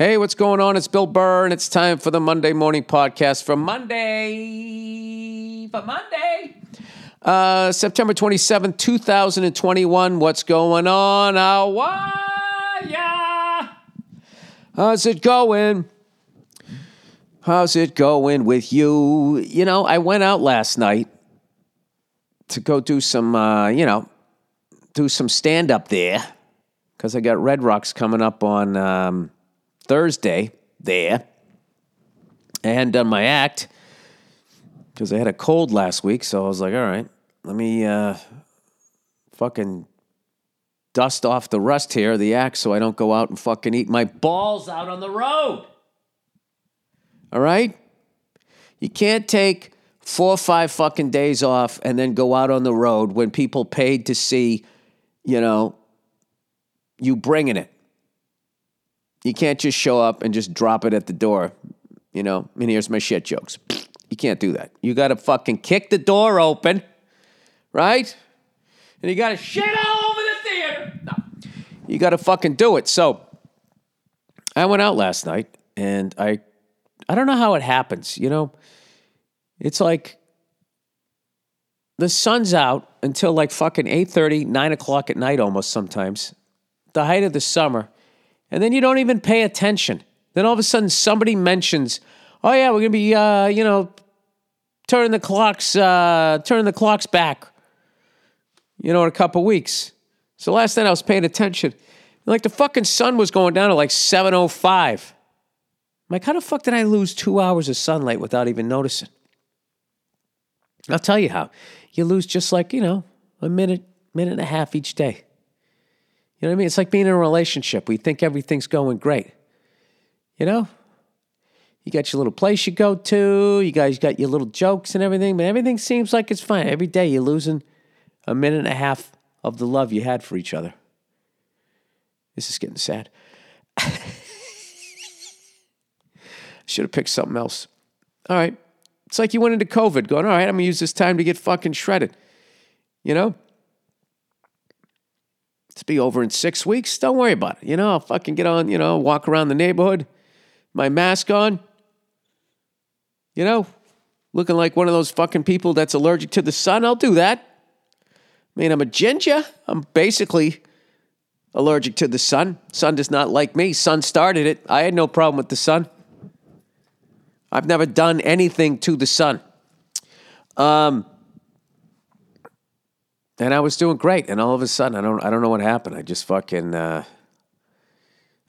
Hey, what's going on? It's Bill Burr, and it's time for the Monday morning podcast for Monday. For Monday. Uh, September 27th, 2021. What's going on? Ya? How's it going? How's it going with you? You know, I went out last night to go do some, uh, you know, do some stand up there because I got Red Rocks coming up on um, Thursday there. I hadn't done my act because I had a cold last week, so I was like, all right, let me uh, fucking dust off the rust here, the act, so I don't go out and fucking eat my balls out on the road. All right? You can't take four or five fucking days off and then go out on the road when people paid to see, you know, you bringing it. You can't just show up and just drop it at the door, you know, and here's my shit jokes. You can't do that. You got to fucking kick the door open, right? And you got to shit all over the theater. No. You got to fucking do it. So I went out last night and I I don't know how it happens, you know? It's like the sun's out until like fucking 8.30, 9 o'clock at night almost sometimes, the height of the summer, and then you don't even pay attention. Then all of a sudden somebody mentions, oh yeah, we're to be, uh, you know, turning the clocks, uh, turning the clocks back, you know, in a couple weeks. So last night I was paying attention. Like the fucking sun was going down at like 7.05. I'm like, how the fuck did I lose two hours of sunlight without even noticing? I'll tell you how. You lose just like, you know, a minute, minute and a half each day. You know what I mean? It's like being in a relationship. We think everything's going great. You know? You got your little place you go to, you guys got your little jokes and everything, but everything seems like it's fine. Every day you're losing a minute and a half of the love you had for each other. This is getting sad. Should have picked something else. All right. It's like you went into COVID going, all right, I'm going to use this time to get fucking shredded. You know? It's be over in six weeks. Don't worry about it. You know, I'll fucking get on, you know, walk around the neighborhood, my mask on. You know, looking like one of those fucking people that's allergic to the sun. I'll do that. I mean, I'm a ginger. I'm basically allergic to the sun. Sun does not like me. Sun started it. I had no problem with the sun. I've never done anything to the sun. Um, and I was doing great, and all of a sudden, I don't, I don't know what happened. I just fucking, uh,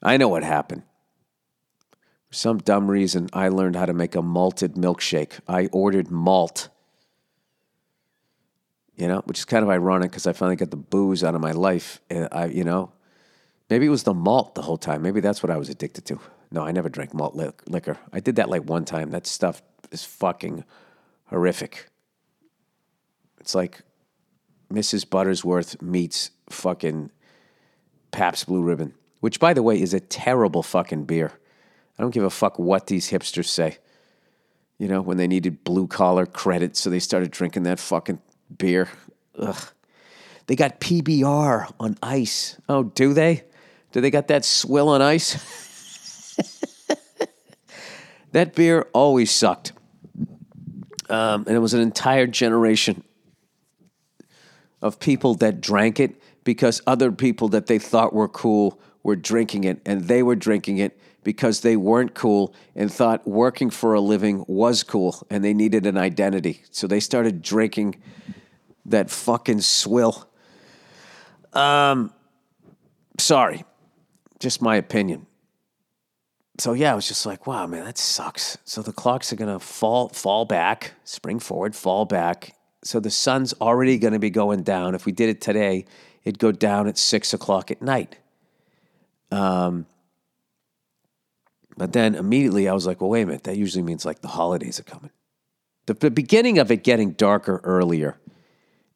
I know what happened. For some dumb reason, I learned how to make a malted milkshake. I ordered malt, you know, which is kind of ironic because I finally got the booze out of my life. And I, you know, maybe it was the malt the whole time. Maybe that's what I was addicted to. No, I never drank malt li- liquor. I did that like one time. That stuff is fucking horrific. It's like Mrs. Buttersworth meets fucking Pabst Blue Ribbon, which, by the way, is a terrible fucking beer. I don't give a fuck what these hipsters say. You know, when they needed blue collar credit, so they started drinking that fucking beer. Ugh. They got PBR on ice. Oh, do they? Do they got that swill on ice? that beer always sucked. Um, and it was an entire generation of people that drank it because other people that they thought were cool were drinking it, and they were drinking it because they weren't cool and thought working for a living was cool and they needed an identity. So they started drinking that fucking swill. Um, sorry, just my opinion. So yeah, I was just like, wow, man, that sucks. So the clocks are gonna fall fall back, spring forward, fall back. So the sun's already gonna be going down. If we did it today, it'd go down at six o'clock at night. Um, but then immediately I was like, well, wait a minute, that usually means like the holidays are coming. The, the beginning of it getting darker earlier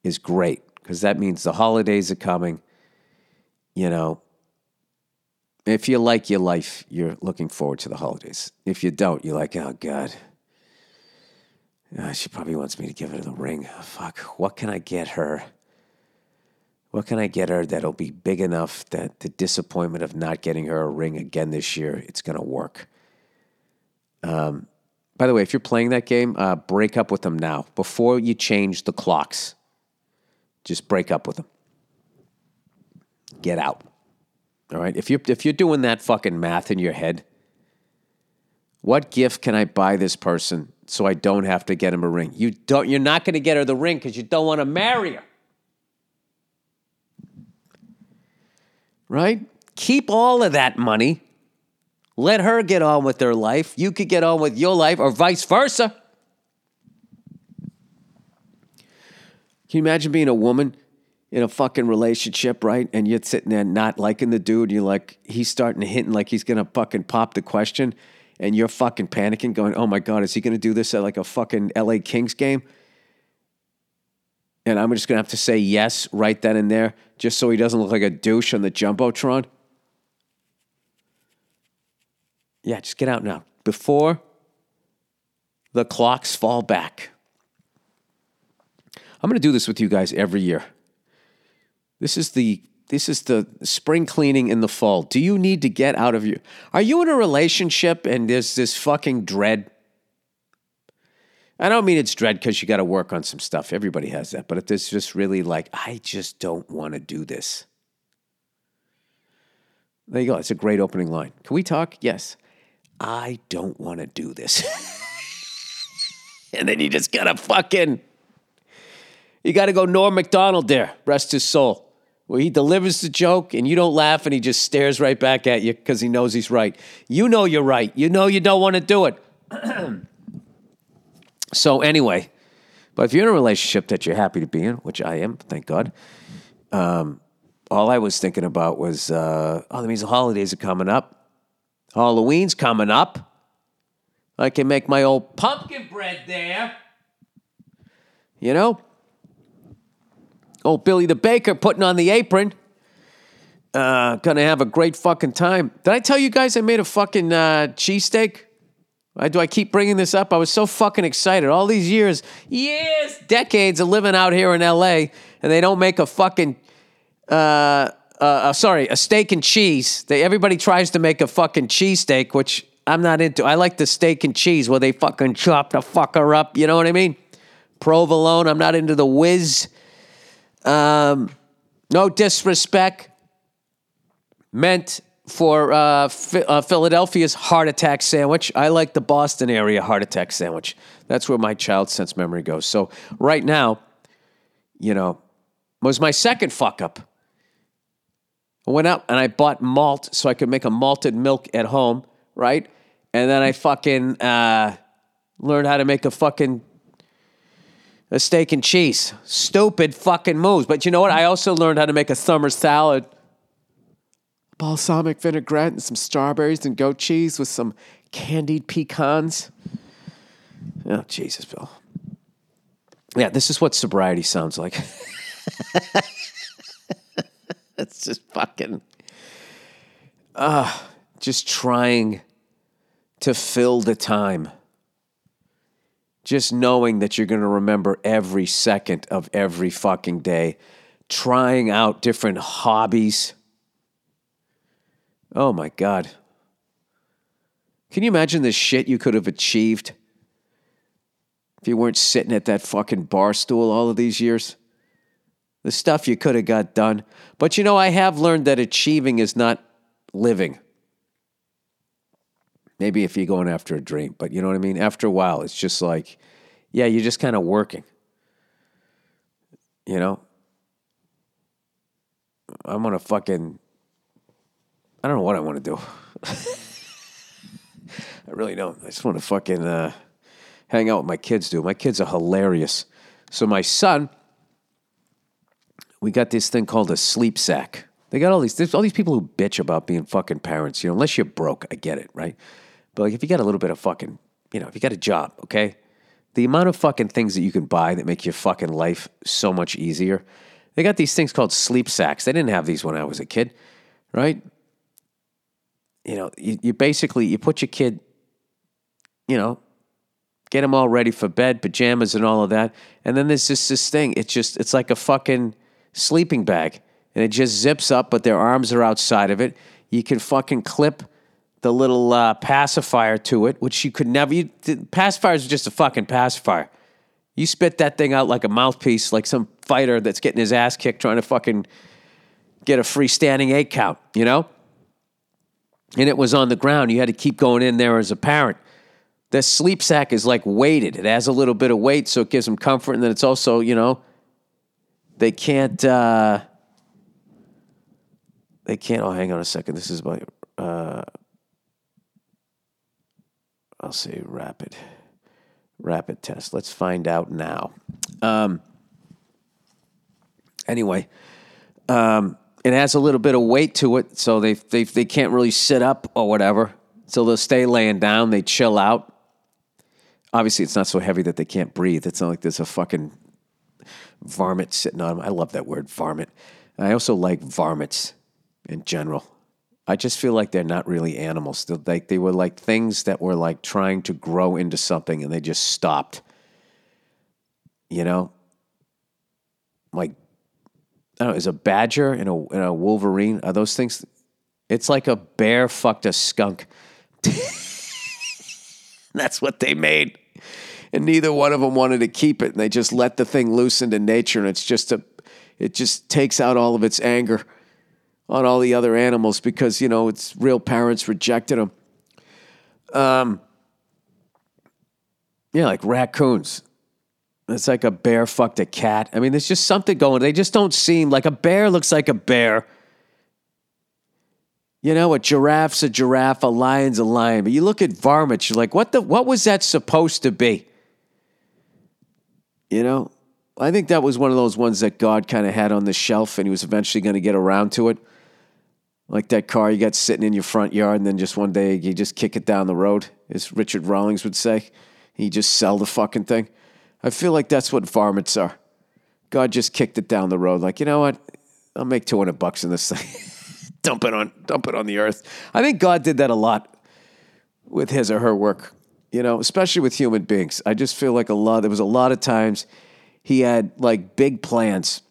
is great because that means the holidays are coming. You know, if you like your life, you're looking forward to the holidays. If you don't, you're like, oh, God. Uh, she probably wants me to give her the ring. fuck, what can I get her? What can I get her that'll be big enough that the disappointment of not getting her a ring again this year, it's going to work? Um, by the way, if you're playing that game, uh, break up with them now before you change the clocks. Just break up with them. Get out. All right. If you're if you're doing that fucking math in your head, what gift can I buy this person so I don't have to get him a ring? You don't. You're not going to get her the ring because you don't want to marry her. Right? Keep all of that money let her get on with her life. You could get on with your life, or vice versa. Can you imagine being a woman in a fucking relationship, right? And you're sitting there not liking the dude. You're like, he's starting to hint like he's gonna fucking pop the question, and you're fucking panicking, going, "Oh my god, is he gonna do this at like a fucking LA Kings game?" And I'm just gonna have to say yes right then and there, just so he doesn't look like a douche on the jumbotron. Yeah, just get out now before the clocks fall back. I'm going to do this with you guys every year. This is the this is the spring cleaning in the fall. Do you need to get out of your Are you in a relationship and there's this fucking dread? I don't mean it's dread because you got to work on some stuff. Everybody has that. But if there's just really like, I just don't want to do this. There you go. It's a great opening line. Can we talk? Yes. I don't want to do this. and then you just gotta fucking, you gotta go Norm Macdonald there, rest his soul, where he delivers the joke and you don't laugh and he just stares right back at you because he knows he's right. You know you're right. You know you don't want to do it. so, anyway, but if you're in a relationship that you're happy to be in, which I am, thank God, um, all I was thinking about was, uh, oh, that means the holidays are coming up. Halloween's coming up. I can make my old pumpkin bread there. You know? Old Billy the Baker putting on the apron. Uh, gonna have a great fucking time. Did I tell you guys I made a fucking uh, cheesesteak? Why do I keep bringing this up? I was so fucking excited. All these years, years, decades of living out here in LA, and they don't make a fucking uh, uh, uh, sorry, a steak and cheese. They everybody tries to make a fucking cheesesteak, which I'm not into. I like the steak and cheese where they fucking chop the fucker up. You know what I mean? Provolone. I'm not into the whiz. Um, no disrespect meant for uh, uh, Philadelphia's heart attack sandwich. I like the Boston area heart attack sandwich. That's where my child sense memory goes. So right now, you know, was my second fuck up I went out and I bought malt so I could make a malted milk at home, right? And then I fucking uh, learned how to make a fucking a steak and cheese. Stupid fucking moves. But you know what? I also learned how to make a summer salad. Balsamic vinaigrette and some strawberries and goat cheese with some candied pecans. Oh, Jesus, Bill. Yeah, this is what sobriety sounds like. it's just fucking, uh, just trying to fill the time. Just knowing that you're going to remember every second of every fucking day, trying out different hobbies. Oh my God. Can you imagine the shit you could have achieved if you weren't sitting at that fucking bar stool all of these years? the stuff you could have got done. But you know, I have learned that achieving is not living. Maybe if you're going after a dream, but you know what I mean? After a while, it's just like, yeah, you're just kind of working. You know? I'm gonna fucking, I don't know what I want to do. I really don't. I just want to fucking uh, hang out with my kids, do. My kids are hilarious. So my son, we got this thing called a sleep sack. They got all these all these people who bitch about being fucking parents. You know, unless you're broke, I get it, right? But like if you got a little bit of fucking, you know, if you got a job, okay, the amount of fucking things that you can buy that make your fucking life so much easier. They got these things called sleep sacks. They didn't have these when I was a kid, right? You know, you, you basically you put your kid, you know, get them all ready for bed, pajamas and all of that, and then there's just this thing. It's just it's like a fucking sleeping bag. and it just zips up, but their arms are outside of it. You can fucking clip the little uh, pacifier to it, which you could never. You, pacifier is just a fucking pacifier. You spit that thing out like a mouthpiece, like some fighter that's getting his ass kicked trying to fucking get a freestanding eight count, you know? And it was on the ground. You had to keep going in there as a parent. The sleep sack is like weighted. It has a little bit of weight, so it gives them comfort. And then it's also, you know, they can't. Uh, they can't. Oh, hang on a second. This is my. Uh, I'll say rapid, rapid test. Let's find out now. Um, anyway, um, it has a little bit of weight to it, so they they they can't really sit up or whatever. So they'll stay laying down. They chill out. Obviously, it's not so heavy that they can't breathe. It's not like there's a fucking varmint sitting on them. I love that word, varmint. I also like varmints in general. I just feel like they're not really animals. They're like they were like things that were like trying to grow into something and they just stopped. You know? Like I don't know, is a badger and a, and a wolverine, are those things it's like a bear fucked a skunk. That's what they made. And neither one of them wanted to keep it. And they just let the thing loose into nature. And it's just a, it just takes out all of its anger on all the other animals because, you know, its real parents rejected them. Um, yeah, like raccoons. It's like a bear fucked a cat. I mean, there's just something going. They just don't seem like a bear looks like a bear. You know, a giraffe's a giraffe, a lion's a lion. But you look at varmints, you're like, what the what was that supposed to be? You know? I think that was one of those ones that God kind of had on the shelf and he was eventually going to get around to it. Like that car you got sitting in your front yard, and then just one day you just kick it down the road, as Richard Rawlings would say. You just sell the fucking thing. I feel like that's what varmints are. God just kicked it down the road. Like, you know what? I'll make 200 bucks in this thing. dump it on dump it on the earth. I think God did that a lot with his or her work, you know, especially with human beings. I just feel like a lot there was a lot of times he had like big plans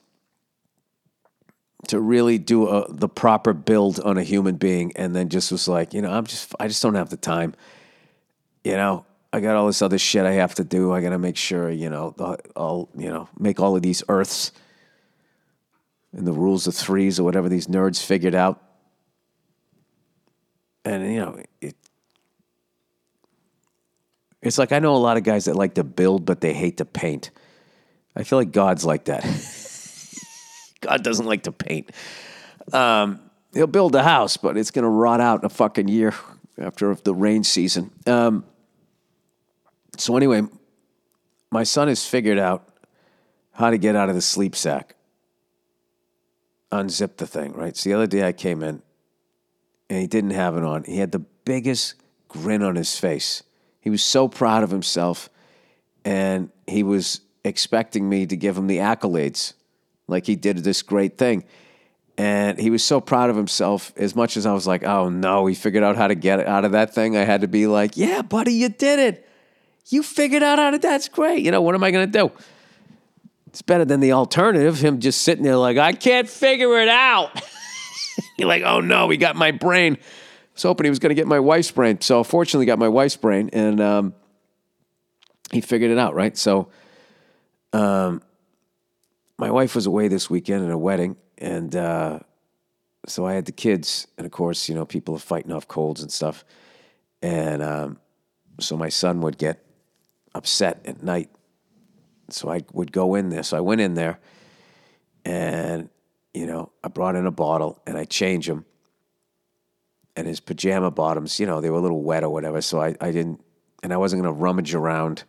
to really do a, the proper build on a human being and then just was like, you know, I'm just I just don't have the time. You know, I got all this other shit I have to do. I got to make sure, you know, I'll, you know, make all of these earths and the rules of threes or whatever these nerds figured out. And, you know, it, it's like I know a lot of guys that like to build, but they hate to paint. I feel like God's like that. God doesn't like to paint. Um, he'll build a house, but it's going to rot out in a fucking year after the rain season. Um, so anyway, my son has figured out how to get out of the sleep sack. Unzip the thing, right? So the other day I came in and he didn't have it on. He had the biggest grin on his face. He was so proud of himself and he was expecting me to give him the accolades like he did this great thing. And he was so proud of himself. As much as I was like, oh no, he figured out how to get out of that thing, I had to be like, yeah, buddy, you did it. You figured out how to, that's great. You know, what am I going to do? It's better than the alternative, him just sitting there like, I can't figure it out. You're like, oh no, he got my brain. I was hoping he was going to get my wife's brain. So fortunately, got my wife's brain, and um, he figured it out, right? So, um, my wife was away this weekend at a wedding, and uh, so I had the kids, and of course, you know, people are fighting off colds and stuff, and um, so my son would get upset at night, so I would go in there. So I went in there, and you know, I brought in a bottle and I changed him, and his pajama bottoms, you know, they were a little wet or whatever, so I, I didn't, and I wasn't gonna rummage around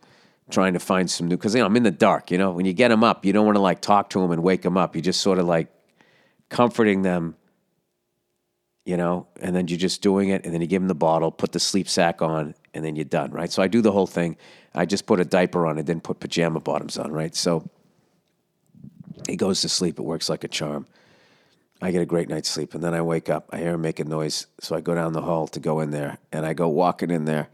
trying to find some new because you know I'm in the dark. You know, when you get them up, you don't want to like talk to them and wake them up. You just sort of like comforting them. You know, and then you're just doing it, and then you give them the bottle, put the sleep sack on, and then you're done, right? So I do the whole thing. I just put a diaper on, and then put pajama bottoms on, right? So he goes to sleep. It works like a charm. I get a great night's sleep, and then I wake up. I hear him making a noise, so I go down the hall to go in there, and I go walking in there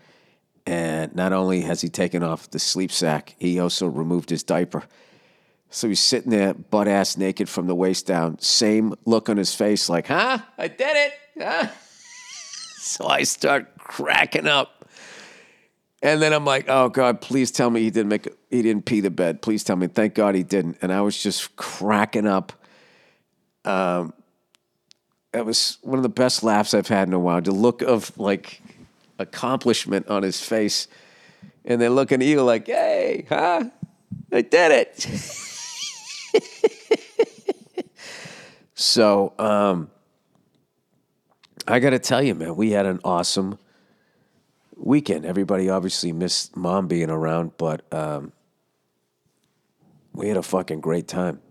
and not only has he taken off the sleep sack, he also removed his diaper. So he's sitting there, butt ass naked from the waist down. Same look on his face, like, huh? I did it. Huh? so I start cracking up. And then I'm like, oh God, please tell me he didn't make he didn't pee the bed. Please tell me. Thank God he didn't. And I was just cracking up. Um that was one of the best laughs I've had in a while. The look of like accomplishment on his face. And then looking at you like, hey, huh? I did it. so um I got to tell you, man, we had an awesome weekend. Everybody obviously missed mom being around, but um, we had a fucking great time.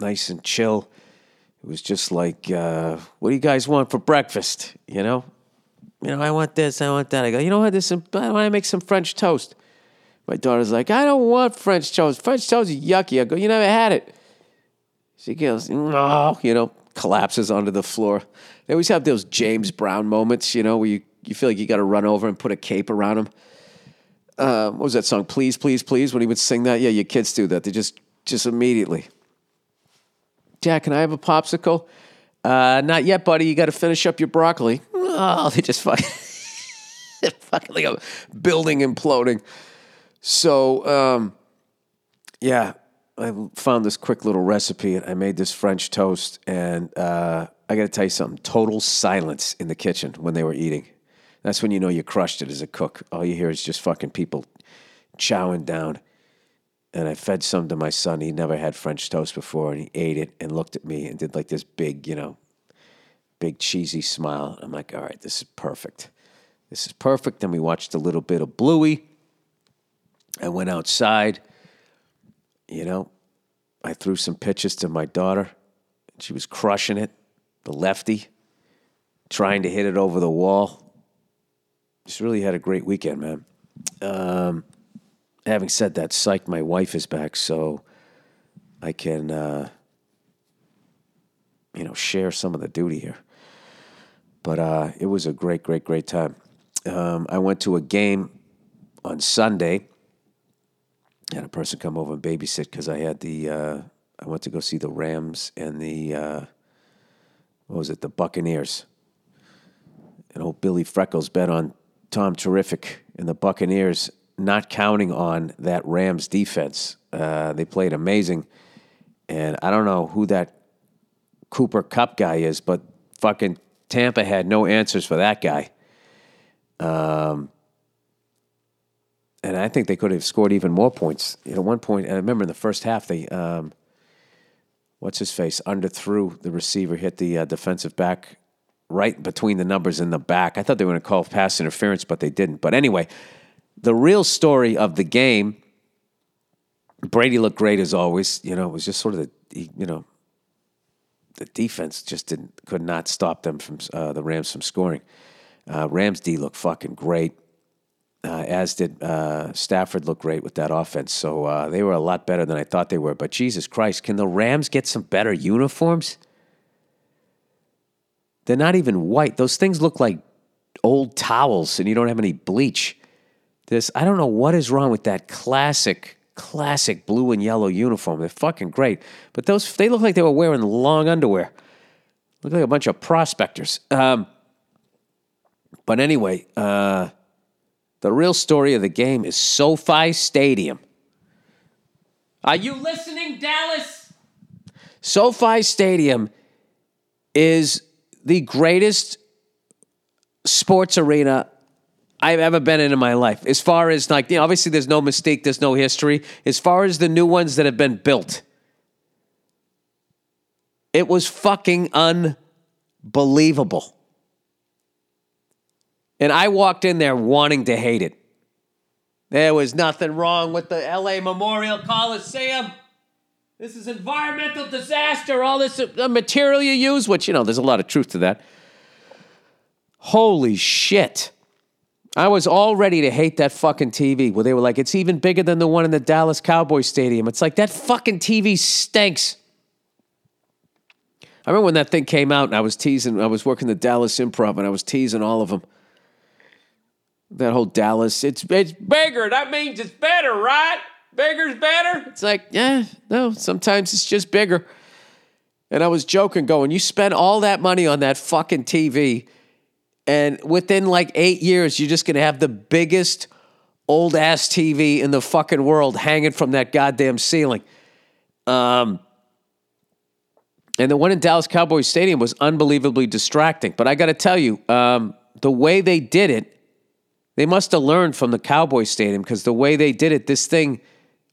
Nice and chill. It was just like, uh, what do you guys want for breakfast? You know, you know, I want this, I want that. I go, you know what? This, I want to make some French toast. My daughter's like, I don't want French toast. French toast is yucky. I go, you never had it. She goes, no, you know, collapses onto the floor. They always have those James Brown moments, you know, where you, you feel like you got to run over and put a cape around him. Uh, what was that song? Please, please, please. When he would sing that, yeah, your kids do that. They just, just immediately. Dad, can I have a popsicle? Uh, not yet, buddy. You got to finish up your broccoli. Oh, they just fucking, fucking like a building imploding. So, um, yeah, I found this quick little recipe. And I made this French toast, and uh, I got to tell you something: total silence in the kitchen when they were eating. That's when you know you crushed it as a cook. All you hear is just fucking people chowing down. And I fed some to my son. He never had French toast before, and he ate it and looked at me and did like this big, you know, big cheesy smile. I'm like, all right, this is perfect. This is perfect. Then we watched a little bit of Bluey. I went outside you know, I threw some pitches to my daughter. She was crushing it, the lefty, trying to hit it over the wall. Just really had a great weekend, man. Um, having said that, psych, my wife is back, so I can, uh, you know, share some of the duty here. But uh, it was a great, great, great time. Um, I went to a game on Sunday had a person come over and babysit because I had the uh, I went to go see the Rams and the uh, what was it the Buccaneers. And old Billy Freckles bet on Tom Terrific and the Buccaneers, not counting on that Rams defense. Uh, they played amazing, and I don't know who that Cooper Kupp guy is, but fucking Tampa had no answers for that guy. Um, and I think they could have scored even more points. At one point, I remember in the first half, they, um, what's his face, underthrew the receiver, hit the uh, defensive back right between the numbers in the back. I thought they were going to call pass interference, but they didn't. But anyway, the real story of the game, Brady looked great as always. You know, it was just sort of the, you know, the defense just didn't could not stop them from uh, the Rams from scoring. Uh, Rams D looked fucking great uh, as did uh, Stafford look great with that offense. So uh, they were a lot better than I thought they were. But Jesus Christ, can the Rams get some better uniforms? They're not even white. Those things look like old towels, and you don't have any bleach. This I don't know what is wrong with that classic, classic blue and yellow uniform. They're fucking great, but those they look like they were wearing long underwear. Look like a bunch of prospectors. Um, but anyway. Uh, the real story of the game is SoFi Stadium. Are you listening, Dallas? SoFi Stadium is the greatest sports arena I've ever been in in my life. As far as like, obviously there's no mistake, there's no history. As far as the new ones that have been built, it was fucking unbelievable. And I walked in there wanting to hate it. There was nothing wrong with the LA Memorial Coliseum. This is environmental disaster. All this uh, material you use, which, you know, there's a lot of truth to that. Holy shit. I was all ready to hate that fucking TV where they were like, it's even bigger than the one in the Dallas Cowboy Stadium. It's like, that fucking TV stinks. I remember when that thing came out and I was teasing, I was working the Dallas Improv and I was teasing all of them. That whole Dallas, it's it's bigger. That means it's better, right? Bigger's better. It's like, yeah, no, sometimes it's just bigger. And I was joking, going, you spend all that money on that fucking TV, and within like eight years, you're just gonna have the biggest old ass TV in the fucking world hanging from that goddamn ceiling. Um, and the one in Dallas Cowboys Stadium was unbelievably distracting. But I got to tell you, um, the way they did it, they must have learned from the Cowboys Stadium because the way they did it, this thing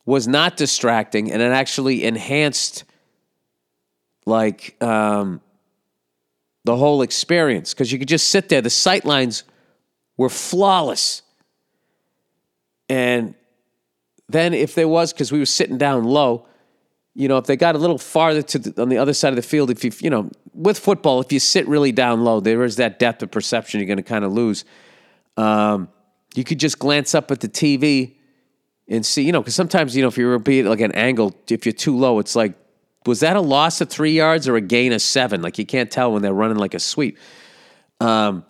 was not distracting and it actually enhanced like um, the whole experience because you could just sit there. The sight lines were flawless. And then if there was, because we were sitting down low, you know, if they got a little farther to the, on the other side of the field, if you, you know, with football, if you sit really down low, there is that depth of perception you're going to kind of lose. Um, you could just glance up at the TV and see, you know, because sometimes, you know, if you're be like an angle, if you're too low, it's like, was that a loss of three yards or a gain of seven? Like you can't tell when they're running like a sweep. Um,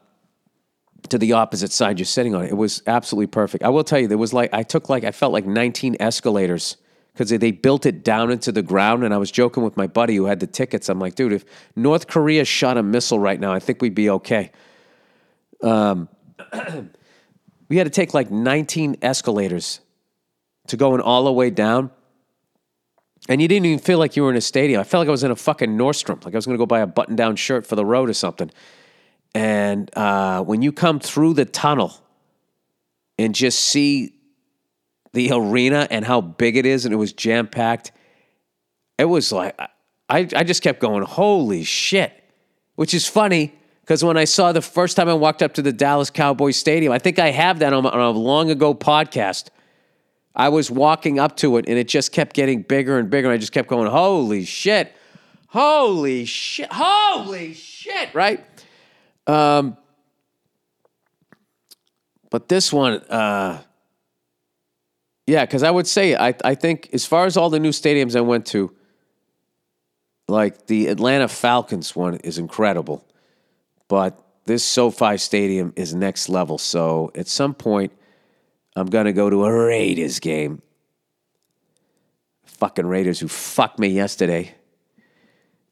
to the opposite side you're sitting on. It was absolutely perfect. I will tell you, there was like I took like I felt like 19 escalators because they built it down into the ground. And I was joking with my buddy who had the tickets. I'm like, dude, if North Korea shot a missile right now, I think we'd be okay. Um, we had to take like 19 escalators to going all the way down. And you didn't even feel like you were in a stadium. I felt like I was in a fucking Nordstrom, like I was going to go buy a button down shirt for the road or something. And uh, when you come through the tunnel and just see the arena and how big it is, and it was jam packed. It was like, I, I just kept going, holy shit. Which is funny because when I saw the first time I walked up to the Dallas Cowboys Stadium, I think I have that on, on a long ago podcast. I was walking up to it and it just kept getting bigger and bigger. And I just kept going, holy shit, holy shit, holy shit, right? Um, but this one, uh, yeah, because I would say I I think as far as all the new stadiums I went to, like the Atlanta Falcons one is incredible, but this SoFi Stadium is next level. So at some point, I'm gonna go to a Raiders game. Fucking Raiders who fucked me yesterday.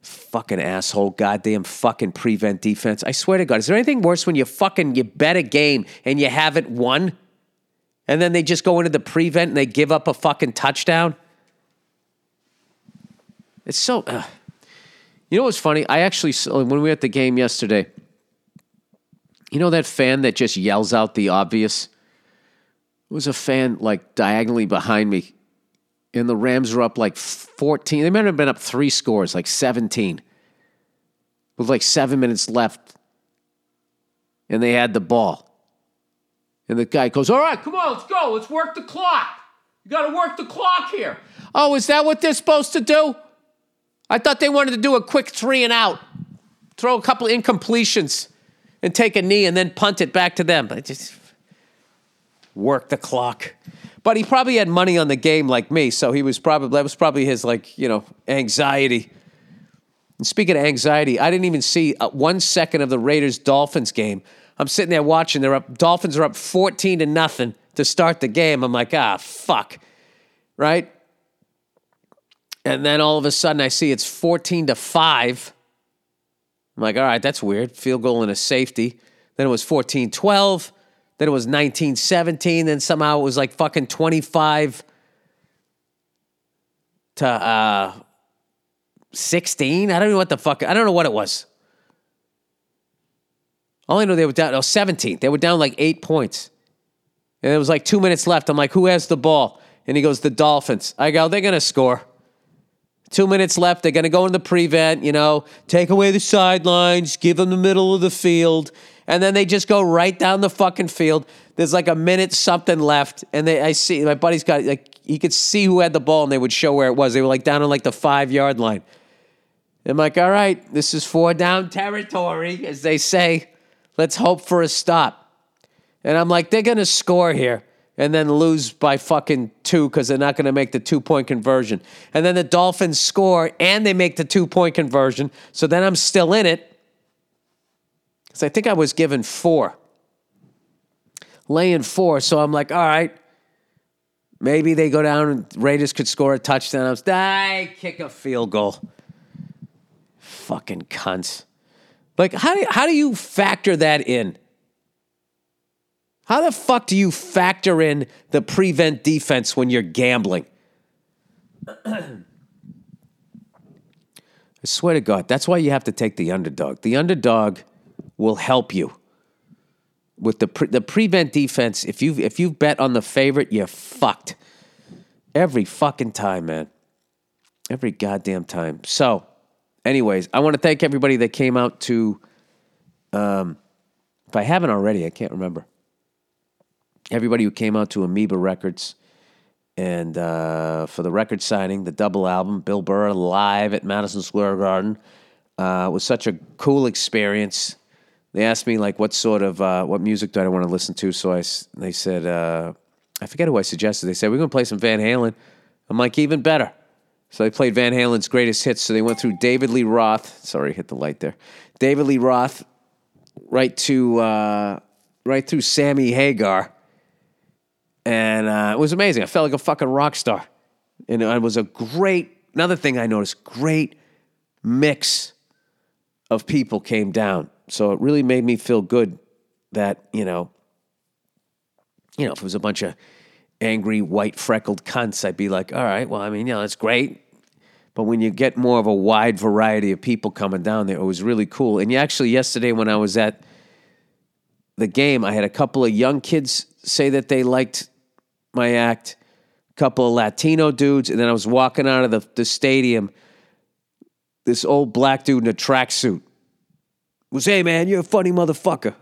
Fucking asshole, goddamn fucking prevent defense. I swear to God, is there anything worse when you fucking you bet a game and you haven't won? and then they just go into the prevent and they give up a fucking touchdown. It's so. Uh. You know what's funny? I actually when we were at the game yesterday. You know that fan that just yells out the obvious. Was a fan like diagonally behind me, and the Rams were up like fourteen. They might have been up three scores, like seventeen, with like seven minutes left, and they had the ball. And the guy goes, All right, come on, let's go. Let's work the clock. You got to work the clock here. Oh, is that what they're supposed to do? I thought they wanted to do a quick three and out, throw a couple incompletions and take a knee and then punt it back to them. But just work the clock. But he probably had money on the game like me, so he was probably that was probably his like you know anxiety. And speaking of anxiety, I didn't even see uh, one second of the Raiders Dolphins game I'm sitting there watching. They're up. Dolphins are up 14 to nothing to start the game. I'm like, ah, fuck, right? And then all of a sudden, I see it's 14 to five. I'm like, all right, that's weird. Field goal and a safety. Then it was 14 12. Then it was 1917. Then somehow it was like fucking 25 to uh, 16. I don't know what the fuck. I don't know what it was. All I know they were down, oh, 17. They were down like eight points. And there was like two minutes left. I'm like, who has the ball? And he goes, the Dolphins. I go, they're going to score. Two minutes left. They're going to go in the prevent, you know, take away the sidelines, give them the middle of the field. And then they just go right down the fucking field. There's like a minute something left. And they, I see, my buddy's got, like, he could see who had the ball and they would show where it was. They were like down on like the five yard line. I'm like, all right, this is four down territory, as they say. Let's hope for a stop. And I'm like, they're to score here and then lose by fucking two because they're not going to make the two point conversion. And then the Dolphins score and they make the two point conversion. So then I'm still in it because I think I was given four, laying four. So I'm like, all right, Maybe they go down and Raiders could score a touchdown. I was, die, kick a field goal. Fucking cunts. Like, how do how do you factor that in? How the fuck do you factor in the prevent defense when you're gambling? I swear to God, that's why you have to take the underdog. The underdog will help you with the pre- the prevent defense. If you if you bet on the favorite, you're fucked every fucking time, man. Every goddamn time. So, anyways, I want to thank everybody that came out to. Um, if I haven't already, I can't remember. Everybody who came out to Amoeba Records and uh, for the record signing, the double album, Bill Burr live at Madison Square Garden, uh, was such a cool experience. They asked me like, what sort of uh, what music do I want to listen to? So I they said, uh, I forget who I suggested. They said we're going to play some Van Halen. I'm like, even better. So they played Van Halen's greatest hits. So they went through David Lee Roth. Sorry, hit the light there. David Lee Roth, right to uh, right through Sammy Hagar, and uh, it was amazing. I felt like a fucking rock star, and it was a great. Another thing I noticed: great mix of people came down. So it really made me feel good that you know, you know, if it was a bunch of angry white freckled cunts, I'd be like, all right, well, I mean, you know, that's great. But when you get more of a wide variety of people coming down there, it was really cool. And actually, yesterday when I was at the game, I had a couple of young kids say that they liked my act, a couple of Latino dudes, and then I was walking out of the, the stadium. This old black dude in a tracksuit was, hey man, you're a funny motherfucker.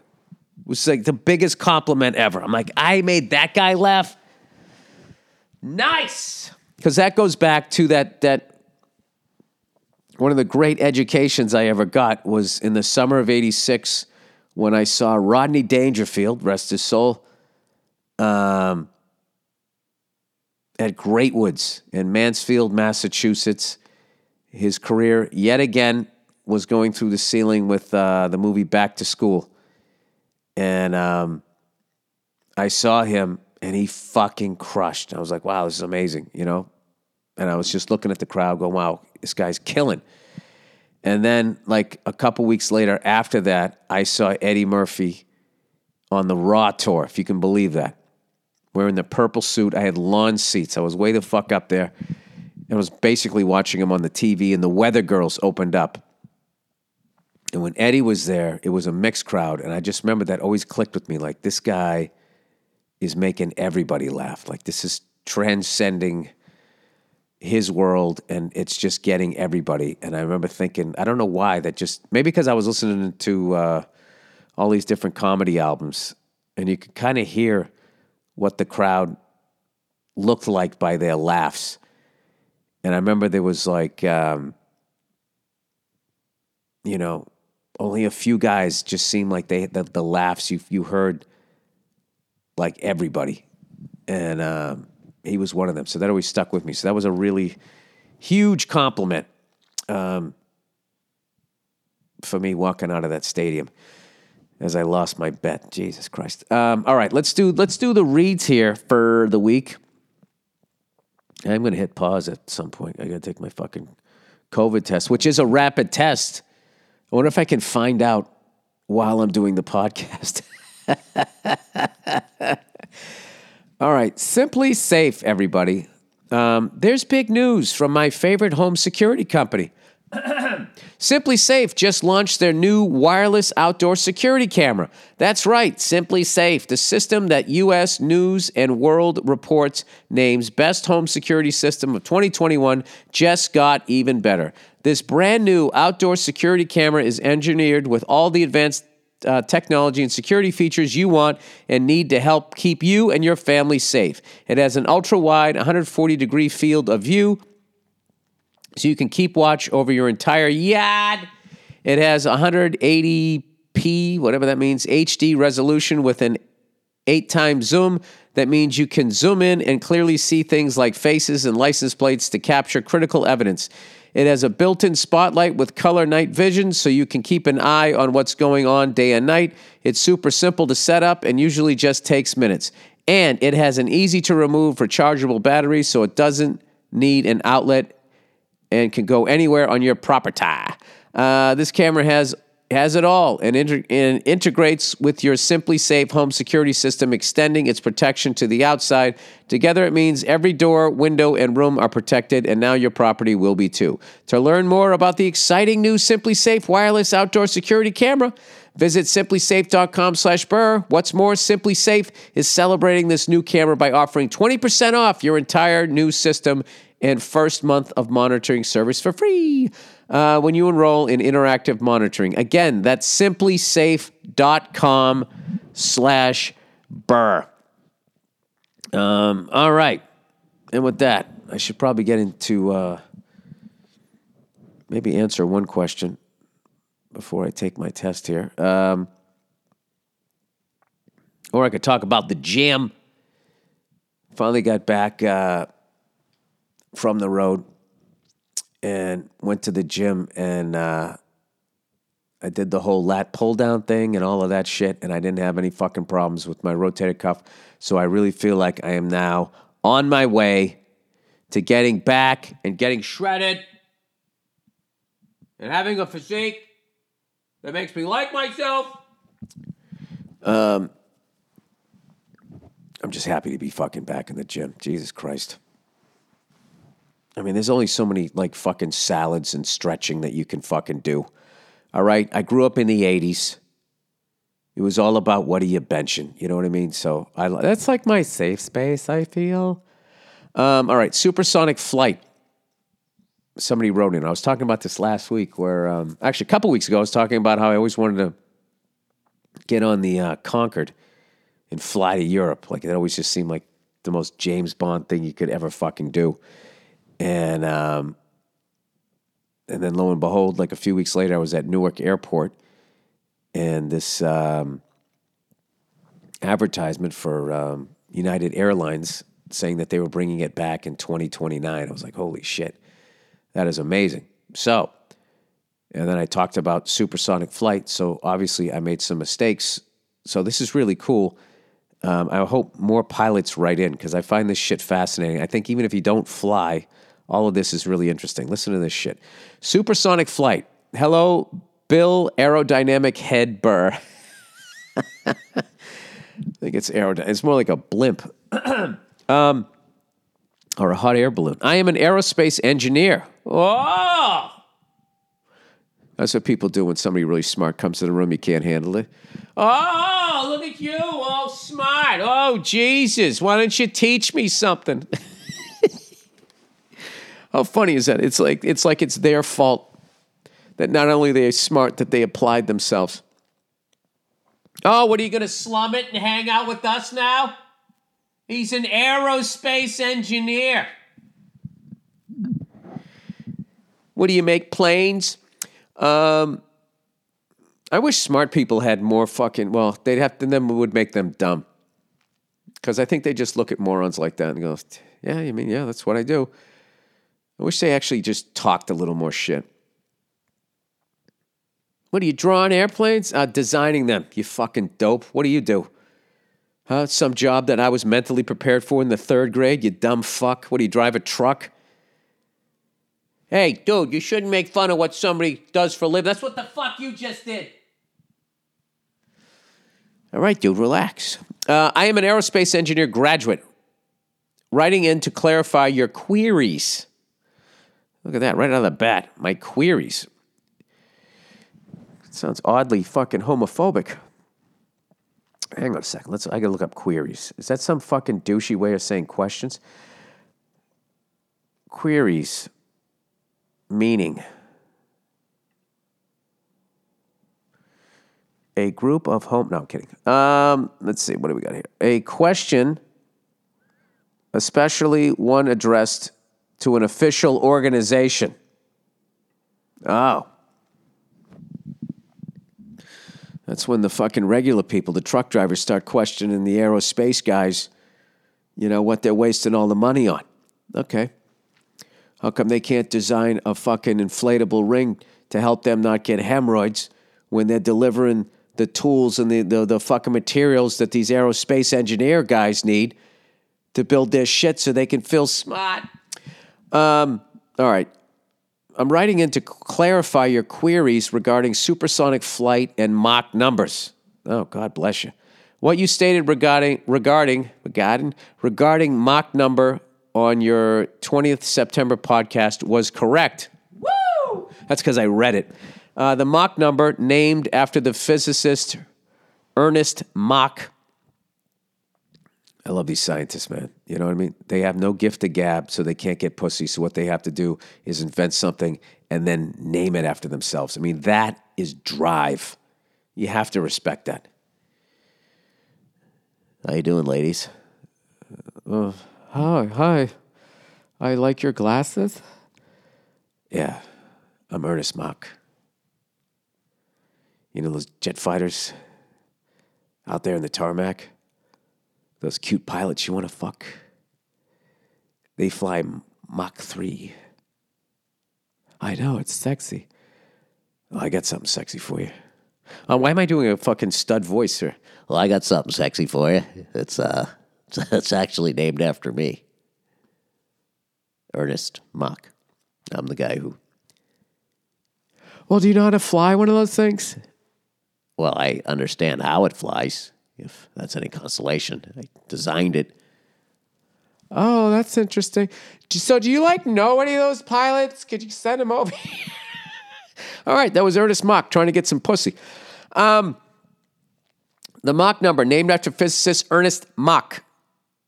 Was like the biggest compliment ever. I'm like, I made that guy laugh. Nice. Because that goes back to that that one of the great educations I ever got was in the summer of 86 when I saw Rodney Dangerfield, rest his soul, um, at Great Woods in Mansfield, Massachusetts. His career, yet again, was going through the ceiling with uh, the movie Back to School. And um, I saw him and he fucking crushed. I was like, wow, this is amazing, you know? And I was just looking at the crowd going, wow, this guy's killing. And then, like a couple weeks later, after that, I saw Eddie Murphy on the Raw tour, if you can believe that. Wearing the purple suit. I had lawn seats. I was way the fuck up there. I was basically watching him on the TV, and the Weather Girls opened up. And when Eddie was there, it was a mixed crowd. And I just remember that always clicked with me like, this guy is making everybody laugh. Like, this is transcending his world and it's just getting everybody. And I remember thinking, I don't know why, that just maybe because I was listening to uh, all these different comedy albums and you could kind of hear what the crowd looked like by their laughs. And I remember there was like, um, you know, only a few guys just seemed like they the, the laughs you you heard like everybody, and um, he was one of them. So that always stuck with me. So that was a really huge compliment um, for me walking out of that stadium as I lost my bet. Jesus Christ! Um, all right, let's do let's do the reads here for the week. I'm going to hit pause at some point. I got to take my fucking COVID test, which is a rapid test. I wonder if I can find out while I'm doing the podcast. All right, SimpliSafe, everybody. Um, there's big news from my favorite home security company. SimpliSafe just launched their new wireless outdoor security camera. That's right, SimpliSafe, the system that U.S. News and World Reports names Best Home Security System of 2021, just got even better. This brand new outdoor security camera is engineered with all the advanced uh, technology and security features you want and need to help keep you and your family safe. It has an ultra wide 140 degree field of view so you can keep watch over your entire yard. It has 180p, whatever that means, HD resolution with an eight times zoom. That means you can zoom in and clearly see things like faces and license plates to capture critical evidence. It has a built in spotlight with color night vision so you can keep an eye on what's going on day and night. It's super simple to set up and usually just takes minutes. And it has an easy to remove rechargeable battery, so it doesn't need an outlet and can go anywhere on your property. Uh, this camera has has it all and, inter- and integrates with your SimpliSafe home security system, extending its protection to the outside. Together, it means every door, window, and room are protected, and now your property will be too. To learn more about the exciting new SimpliSafe wireless outdoor security camera, visit simplisafe.com slash Burr. What's more, SimpliSafe is celebrating this new camera by offering 20% off your entire new system and first month of monitoring service for free uh, when you enroll in interactive monitoring. Again, that's simplisafe.com slash burr. Um, all right. And with that, I should probably get into uh, maybe answer one question before I take my test here. Um, or I could talk about the gym. Finally got back uh, from the road and went to the gym and uh, I did the whole lat pull down thing and all of that shit, and I didn't have any fucking problems with my rotator cuff. So I really feel like I am now on my way to getting back and getting shredded and having a physique that makes me like myself. Um, I'm just happy to be fucking back in the gym. Jesus Christ. I mean, there's only so many like fucking salads and stretching that you can fucking do. All right. I grew up in the 80s. It was all about what are you benching? You know what I mean? So I, that's like my safe space, I feel. Um, all right. Supersonic flight. Somebody wrote in. I was talking about this last week where, um, actually, a couple weeks ago, I was talking about how I always wanted to get on the uh, Concorde and fly to Europe. Like, it always just seemed like the most James Bond thing you could ever fucking do. And um, and then lo and behold, like a few weeks later, I was at Newark Airport, and this um, advertisement for um, United Airlines saying that they were bringing it back in 2029. I was like, holy shit, that is amazing. So, and then I talked about supersonic flight. So obviously, I made some mistakes. So this is really cool. Um, I hope more pilots write in because I find this shit fascinating. I think even if you don't fly, all of this is really interesting. Listen to this shit. Supersonic flight. Hello, Bill Aerodynamic Head Burr. I think it's aerodynamic. It's more like a blimp. um, or a hot air balloon. I am an aerospace engineer. Oh! That's what people do when somebody really smart comes to the room. You can't handle it. Oh, look at you, all smart. Oh, Jesus, why don't you teach me something? How funny is that? It's like it's like it's their fault that not only they smart that they applied themselves. Oh, what are you going to slum it and hang out with us now? He's an aerospace engineer. What do you make planes? Um, I wish smart people had more fucking. Well, they'd have to. Then would make them dumb. Because I think they just look at morons like that and go, "Yeah, I mean, yeah, that's what I do." I wish they actually just talked a little more shit. What are you drawing airplanes? Uh, designing them. You fucking dope. What do you do? Huh? Some job that I was mentally prepared for in the third grade. You dumb fuck. What do you drive a truck? Hey, dude, you shouldn't make fun of what somebody does for a living. That's what the fuck you just did. All right, dude, relax. Uh, I am an aerospace engineer graduate. Writing in to clarify your queries. Look at that, right out of the bat. My queries. It sounds oddly fucking homophobic. Hang on a second. Let's. I gotta look up queries. Is that some fucking douchey way of saying questions? Queries. Meaning. A group of home. No, I'm kidding. Um, let's see. What do we got here? A question, especially one addressed to an official organization. Oh. That's when the fucking regular people, the truck drivers, start questioning the aerospace guys, you know, what they're wasting all the money on. Okay. How come they can't design a fucking inflatable ring to help them not get hemorrhoids when they're delivering the tools and the, the, the fucking materials that these aerospace engineer guys need to build their shit so they can feel smart. Um, all right. I'm writing in to clarify your queries regarding supersonic flight and Mach numbers. Oh, God bless you. What you stated regarding regarding regarding regarding Mach number on your 20th September podcast was correct. Woo! That's because I read it. Uh, the Mach number, named after the physicist Ernest Mach. I love these scientists, man. You know what I mean? They have no gift of gab, so they can't get pussy. So what they have to do is invent something and then name it after themselves. I mean, that is drive. You have to respect that. How you doing, ladies? Uh, hi, hi. I like your glasses. Yeah, I'm Ernest Mach. You know those jet fighters out there in the tarmac? Those cute pilots you want to fuck? They fly Mach 3. I know, it's sexy. Well, I got something sexy for you. Uh, why am I doing a fucking stud voice, sir? Well, I got something sexy for you. It's uh, it's actually named after me, Ernest Mach. I'm the guy who. Well, do you know how to fly one of those things? Well, I understand how it flies. If that's any consolation, I designed it. Oh, that's interesting. So, do you like know any of those pilots? Could you send them over? All right, that was Ernest Mach trying to get some pussy. Um, the Mach number, named after physicist Ernest Mach.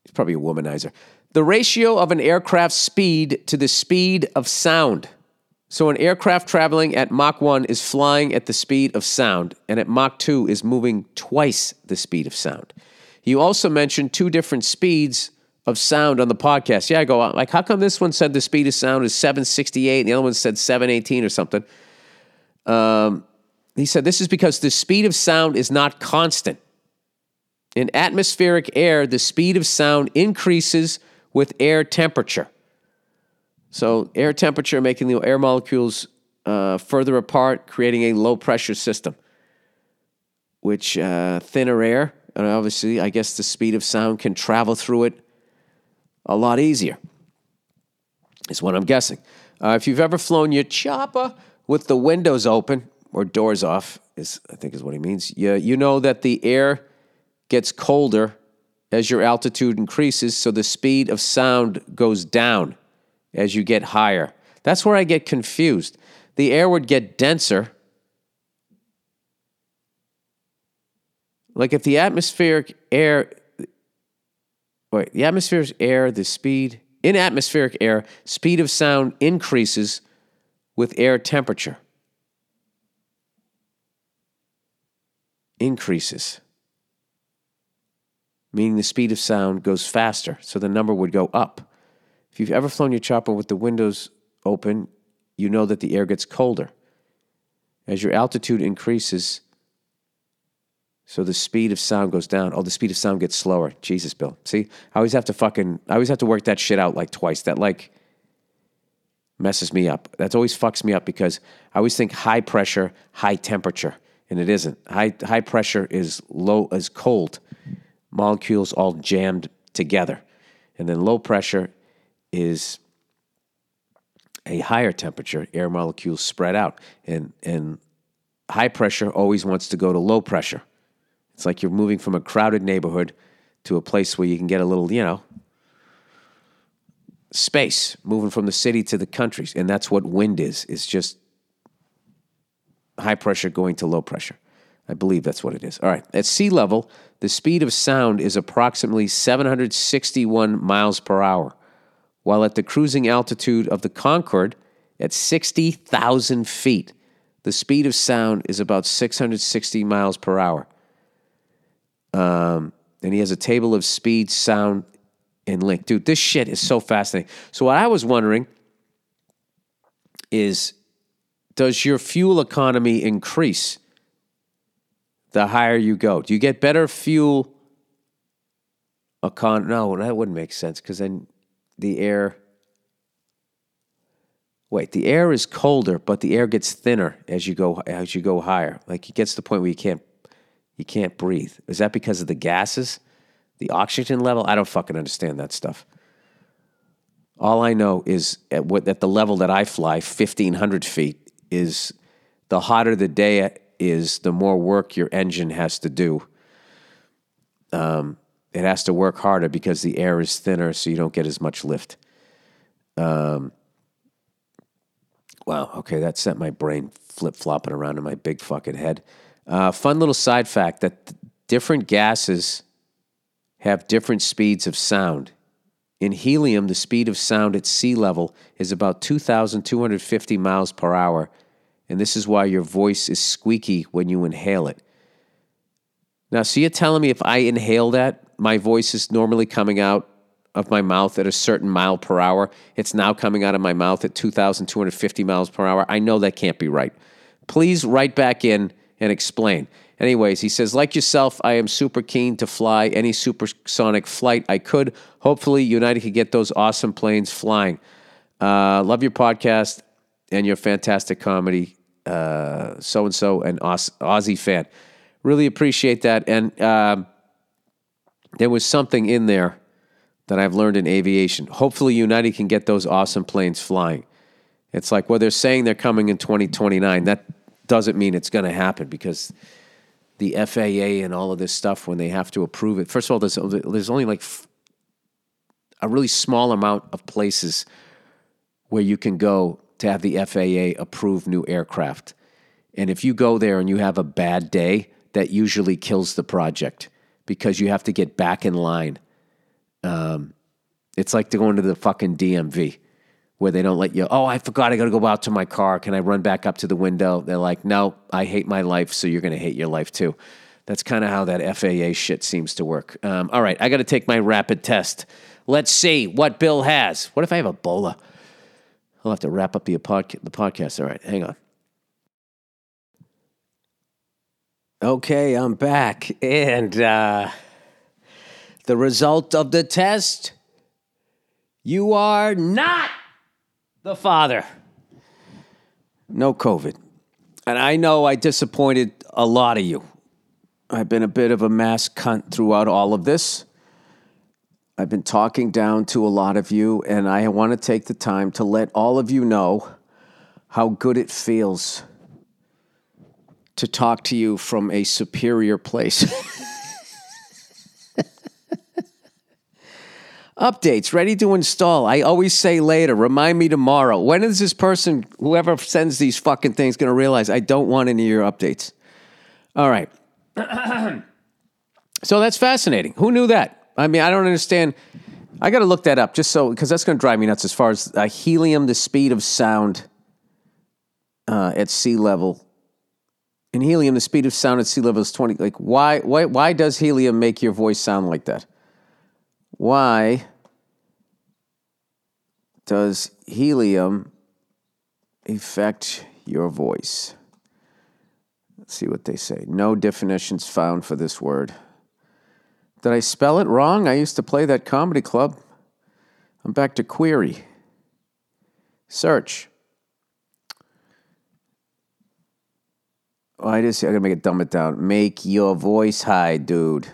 He's probably a womanizer. The ratio of an aircraft's speed to the speed of sound. So, an aircraft traveling at Mach 1 is flying at the speed of sound, and at Mach 2 is moving twice the speed of sound. You also mentioned two different speeds of sound on the podcast. Yeah, I go, like, how come this one said the speed of sound is 768 and the other one said 718 or something? Um, he said, This is because the speed of sound is not constant. In atmospheric air, the speed of sound increases with air temperature. So, air temperature making the air molecules uh, further apart, creating a low pressure system, which uh, thinner air, and obviously, I guess the speed of sound can travel through it a lot easier, is what I'm guessing. Uh, if you've ever flown your chopper with the windows open or doors off, is I think is what he means. You, you know that the air gets colder as your altitude increases, so the speed of sound goes down as you get higher. That's where I get confused. The air would get denser. Like if the atmospheric air, wait, the atmospheric air, the speed, in atmospheric air, speed of sound increases with air temperature. Increases meaning the speed of sound goes faster, so the number would go up. If you've ever flown your chopper with the windows open, you know that the air gets colder. As your altitude increases, so the speed of sound goes down. Oh, the speed of sound gets slower. Jesus, Bill. See, I always have to fucking, I always have to work that shit out like twice. That like messes me up. That always fucks me up because I always think high pressure, high temperature, and it isn't. High high pressure is low, is cold molecules all jammed together. And then low pressure is a higher temperature, air molecules spread out. And, and high pressure always wants to go to low pressure. It's like you're moving from a crowded neighborhood to a place where you can get a little, you know, space, moving from the city to the countries. And that's what wind is. It's just high pressure going to low pressure. I believe that's what it is. All right. At sea level, the speed of sound is approximately 761 miles per hour, while at the cruising altitude of the Concorde at 60,000 feet, the speed of sound is about 660 miles per hour. Um, and he has a table of speed, sound, and link. Dude, this shit is so fascinating. So, what I was wondering is does your fuel economy increase? the higher you go. Do you get better fuel? No, that wouldn't make sense because then the air. Wait, the air is colder, but the air gets thinner as you go as you go higher. Like it gets to the point where you can't You can't breathe. Is that because of the gases? The oxygen level? I don't fucking understand that stuff. All I know is at, what, at the level that I fly, 1,500 feet, is the hotter the day is, the more work your engine has to do. Um, it has to work harder because the air is thinner, so you don't get as much lift. Um, wow, okay, that sent my brain flip flopping around in my big fucking head. Uh, fun little side fact that th- different gases have different speeds of sound. In helium, the speed of sound at sea level is about 2,250 miles per hour, and this is why your voice is squeaky when you inhale it. Now, so you're telling me if I inhale that, my voice is normally coming out of my mouth at a certain mile per hour. It's now coming out of my mouth at 2,250 miles per hour. I know that can't be right. Please write back in and explain. Anyways, he says, like yourself, I am super keen to fly any supersonic flight I could. Hopefully, United could get those awesome planes flying. Uh, love your podcast and your fantastic comedy. So and so, an Aussie fan. Really appreciate that. And um, there was something in there that I've learned in aviation. Hopefully, United can get those awesome planes flying. It's like, well, they're saying they're coming in 2029. That doesn't mean it's going to happen because the FAA and all of this stuff, when they have to approve it, first of all, there's, there's only like a really small amount of places where you can go to have the FAA approve new aircraft. And if you go there and you have a bad day, that usually kills the project because you have to get back in line. Um, it's like to go into the fucking DMV where they don't let you, oh, I forgot I got to go out to my car. Can I run back up to the window? They're like, no, I hate my life, so you're going to hate your life too. That's kind of how that FAA shit seems to work. Um, all right, I got to take my rapid test. Let's see what Bill has. What if I have Ebola? I'll have to wrap up the, the podcast. All right, hang on. Okay, I'm back. And uh, the result of the test you are not the father. No COVID. And I know I disappointed a lot of you. I've been a bit of a mass cunt throughout all of this. I've been talking down to a lot of you, and I want to take the time to let all of you know how good it feels to talk to you from a superior place. Updates ready to install. I always say later, remind me tomorrow. When is this person, whoever sends these fucking things, going to realize I don't want any of your updates? All right. so that's fascinating. Who knew that? I mean, I don't understand. I got to look that up just so, because that's going to drive me nuts as far as uh, helium, the speed of sound uh, at sea level. In helium, the speed of sound at sea level is 20. Like, why, why, why does helium make your voice sound like that? Why does helium affect your voice? Let's see what they say. No definitions found for this word. Did I spell it wrong? I used to play that comedy club. I'm back to query. Search. Oh, I just I gotta make it dumb it down. Make your voice high, dude.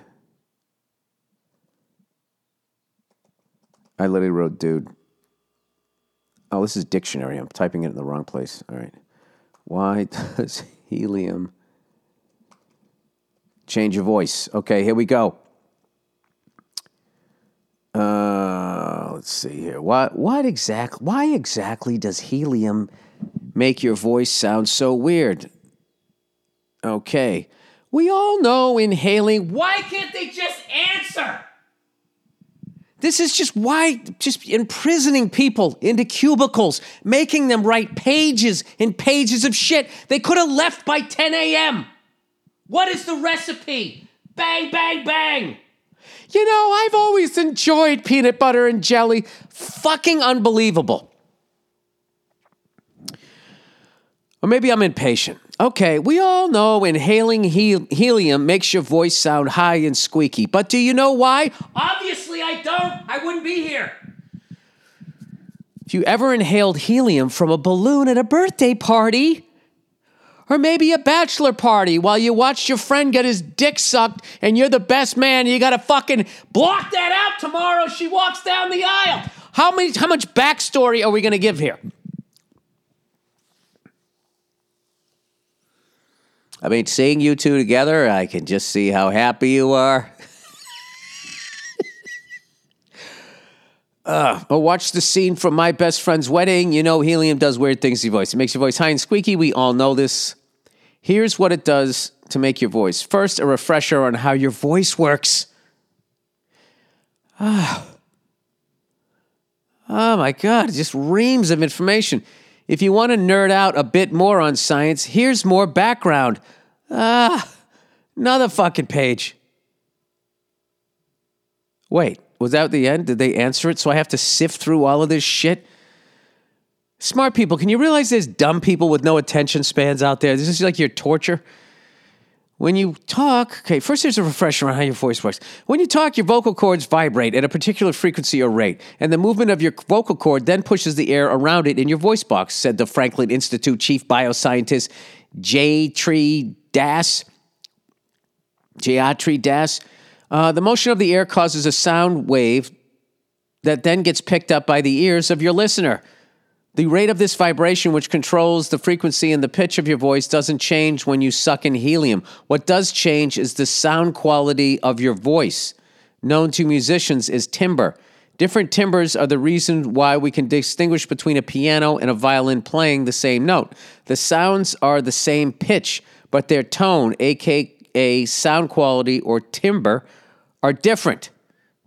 I literally wrote dude. Oh, this is dictionary. I'm typing it in the wrong place. All right. Why does helium change your voice? Okay, here we go. Uh, let's see here. What what exactly why exactly does helium make your voice sound so weird? Okay. We all know inhaling. Why can't they just answer? This is just why, just imprisoning people into cubicles, making them write pages and pages of shit. They could have left by 10 a.m. What is the recipe? Bang, bang, bang. You know, I've always enjoyed peanut butter and jelly. Fucking unbelievable. Or maybe I'm impatient. Okay, we all know inhaling hel- helium makes your voice sound high and squeaky, but do you know why? Obviously, I don't. I wouldn't be here. If you ever inhaled helium from a balloon at a birthday party, Or maybe a bachelor party while you watched your friend get his dick sucked and you're the best man you gotta fucking block that out tomorrow. She walks down the aisle. How many how much backstory are we gonna give here? I mean, seeing you two together, I can just see how happy you are. Or watch the scene from my best friend's wedding. You know, helium does weird things to your voice. It makes your voice high and squeaky. We all know this. Here's what it does to make your voice. First, a refresher on how your voice works. Ah. Oh my God, just reams of information. If you want to nerd out a bit more on science, here's more background. Ah, another fucking page. Wait, was that the end? Did they answer it? So I have to sift through all of this shit? Smart people, can you realize there's dumb people with no attention spans out there? This is like your torture. When you talk, okay, first there's a refresher on how your voice works. When you talk, your vocal cords vibrate at a particular frequency or rate, and the movement of your vocal cord then pushes the air around it in your voice box, said the Franklin Institute chief bioscientist J. Tree Das. Jayatri Das. Uh, the motion of the air causes a sound wave that then gets picked up by the ears of your listener. The rate of this vibration, which controls the frequency and the pitch of your voice, doesn't change when you suck in helium. What does change is the sound quality of your voice, known to musicians as timbre. Different timbres are the reason why we can distinguish between a piano and a violin playing the same note. The sounds are the same pitch, but their tone, aka sound quality or timbre, are different.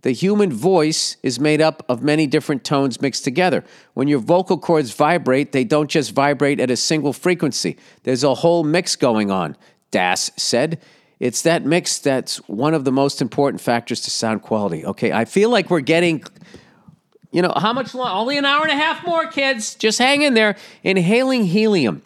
The human voice is made up of many different tones mixed together. When your vocal cords vibrate, they don't just vibrate at a single frequency. There's a whole mix going on, Das said. It's that mix that's one of the most important factors to sound quality. Okay, I feel like we're getting, you know, how much long? Only an hour and a half more, kids. Just hang in there. Inhaling helium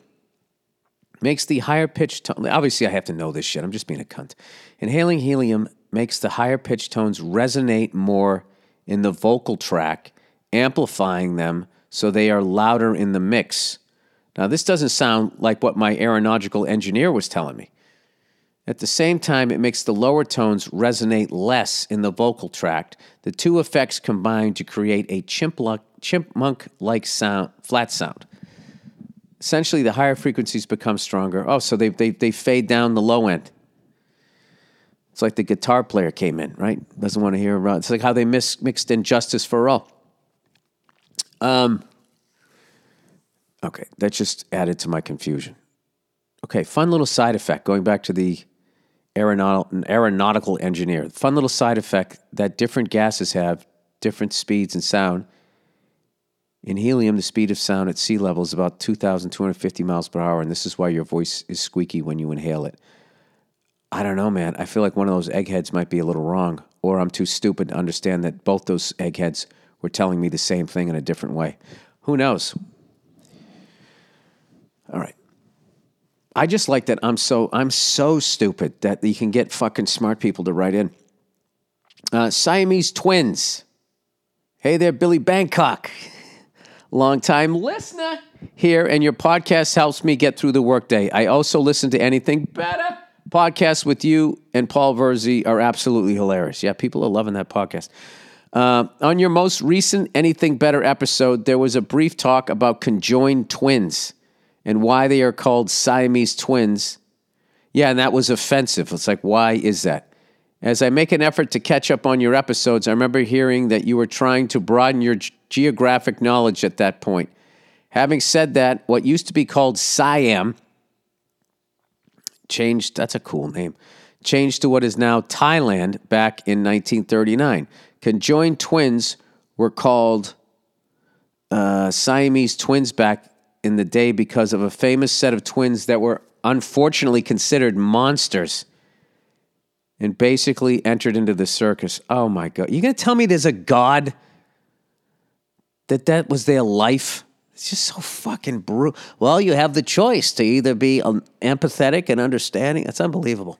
makes the higher pitched tone. Obviously, I have to know this shit. I'm just being a cunt. Inhaling helium makes the higher pitched tones resonate more in the vocal tract, amplifying them so they are louder in the mix. Now, this doesn't sound like what my aeronautical engineer was telling me. At the same time, it makes the lower tones resonate less in the vocal tract. The two effects combine to create a chipmunk like sound, flat sound. Essentially, the higher frequencies become stronger. Oh, so they, they, they fade down the low end. It's like the guitar player came in, right? Doesn't want to hear. It's like how they mis- mixed in "Justice for All." Um. Okay, that just added to my confusion. Okay, fun little side effect. Going back to the aeronaut- aeronautical engineer, fun little side effect that different gases have different speeds and sound. In helium, the speed of sound at sea level is about 2,250 miles per hour, and this is why your voice is squeaky when you inhale it. I don't know, man. I feel like one of those eggheads might be a little wrong, or I'm too stupid to understand that both those eggheads were telling me the same thing in a different way. Who knows? All right. I just like that I'm so I'm so stupid that you can get fucking smart people to write in. Uh, Siamese twins. Hey there, Billy Bangkok. Longtime listener here, and your podcast helps me get through the workday. I also listen to anything better podcasts with you and Paul Virzi are absolutely hilarious. Yeah, people are loving that podcast. Uh, on your most recent Anything Better episode, there was a brief talk about conjoined twins and why they are called Siamese twins. Yeah, and that was offensive. It's like, why is that? As I make an effort to catch up on your episodes, I remember hearing that you were trying to broaden your g- geographic knowledge at that point. Having said that, what used to be called Siam changed, that's a cool name, changed to what is now Thailand back in 1939. Conjoined twins were called uh, Siamese twins back in the day because of a famous set of twins that were unfortunately considered monsters and basically entered into the circus. Oh my God. You're going to tell me there's a God that that was their life? It's just so fucking brutal. Well, you have the choice to either be um, empathetic and understanding. That's unbelievable.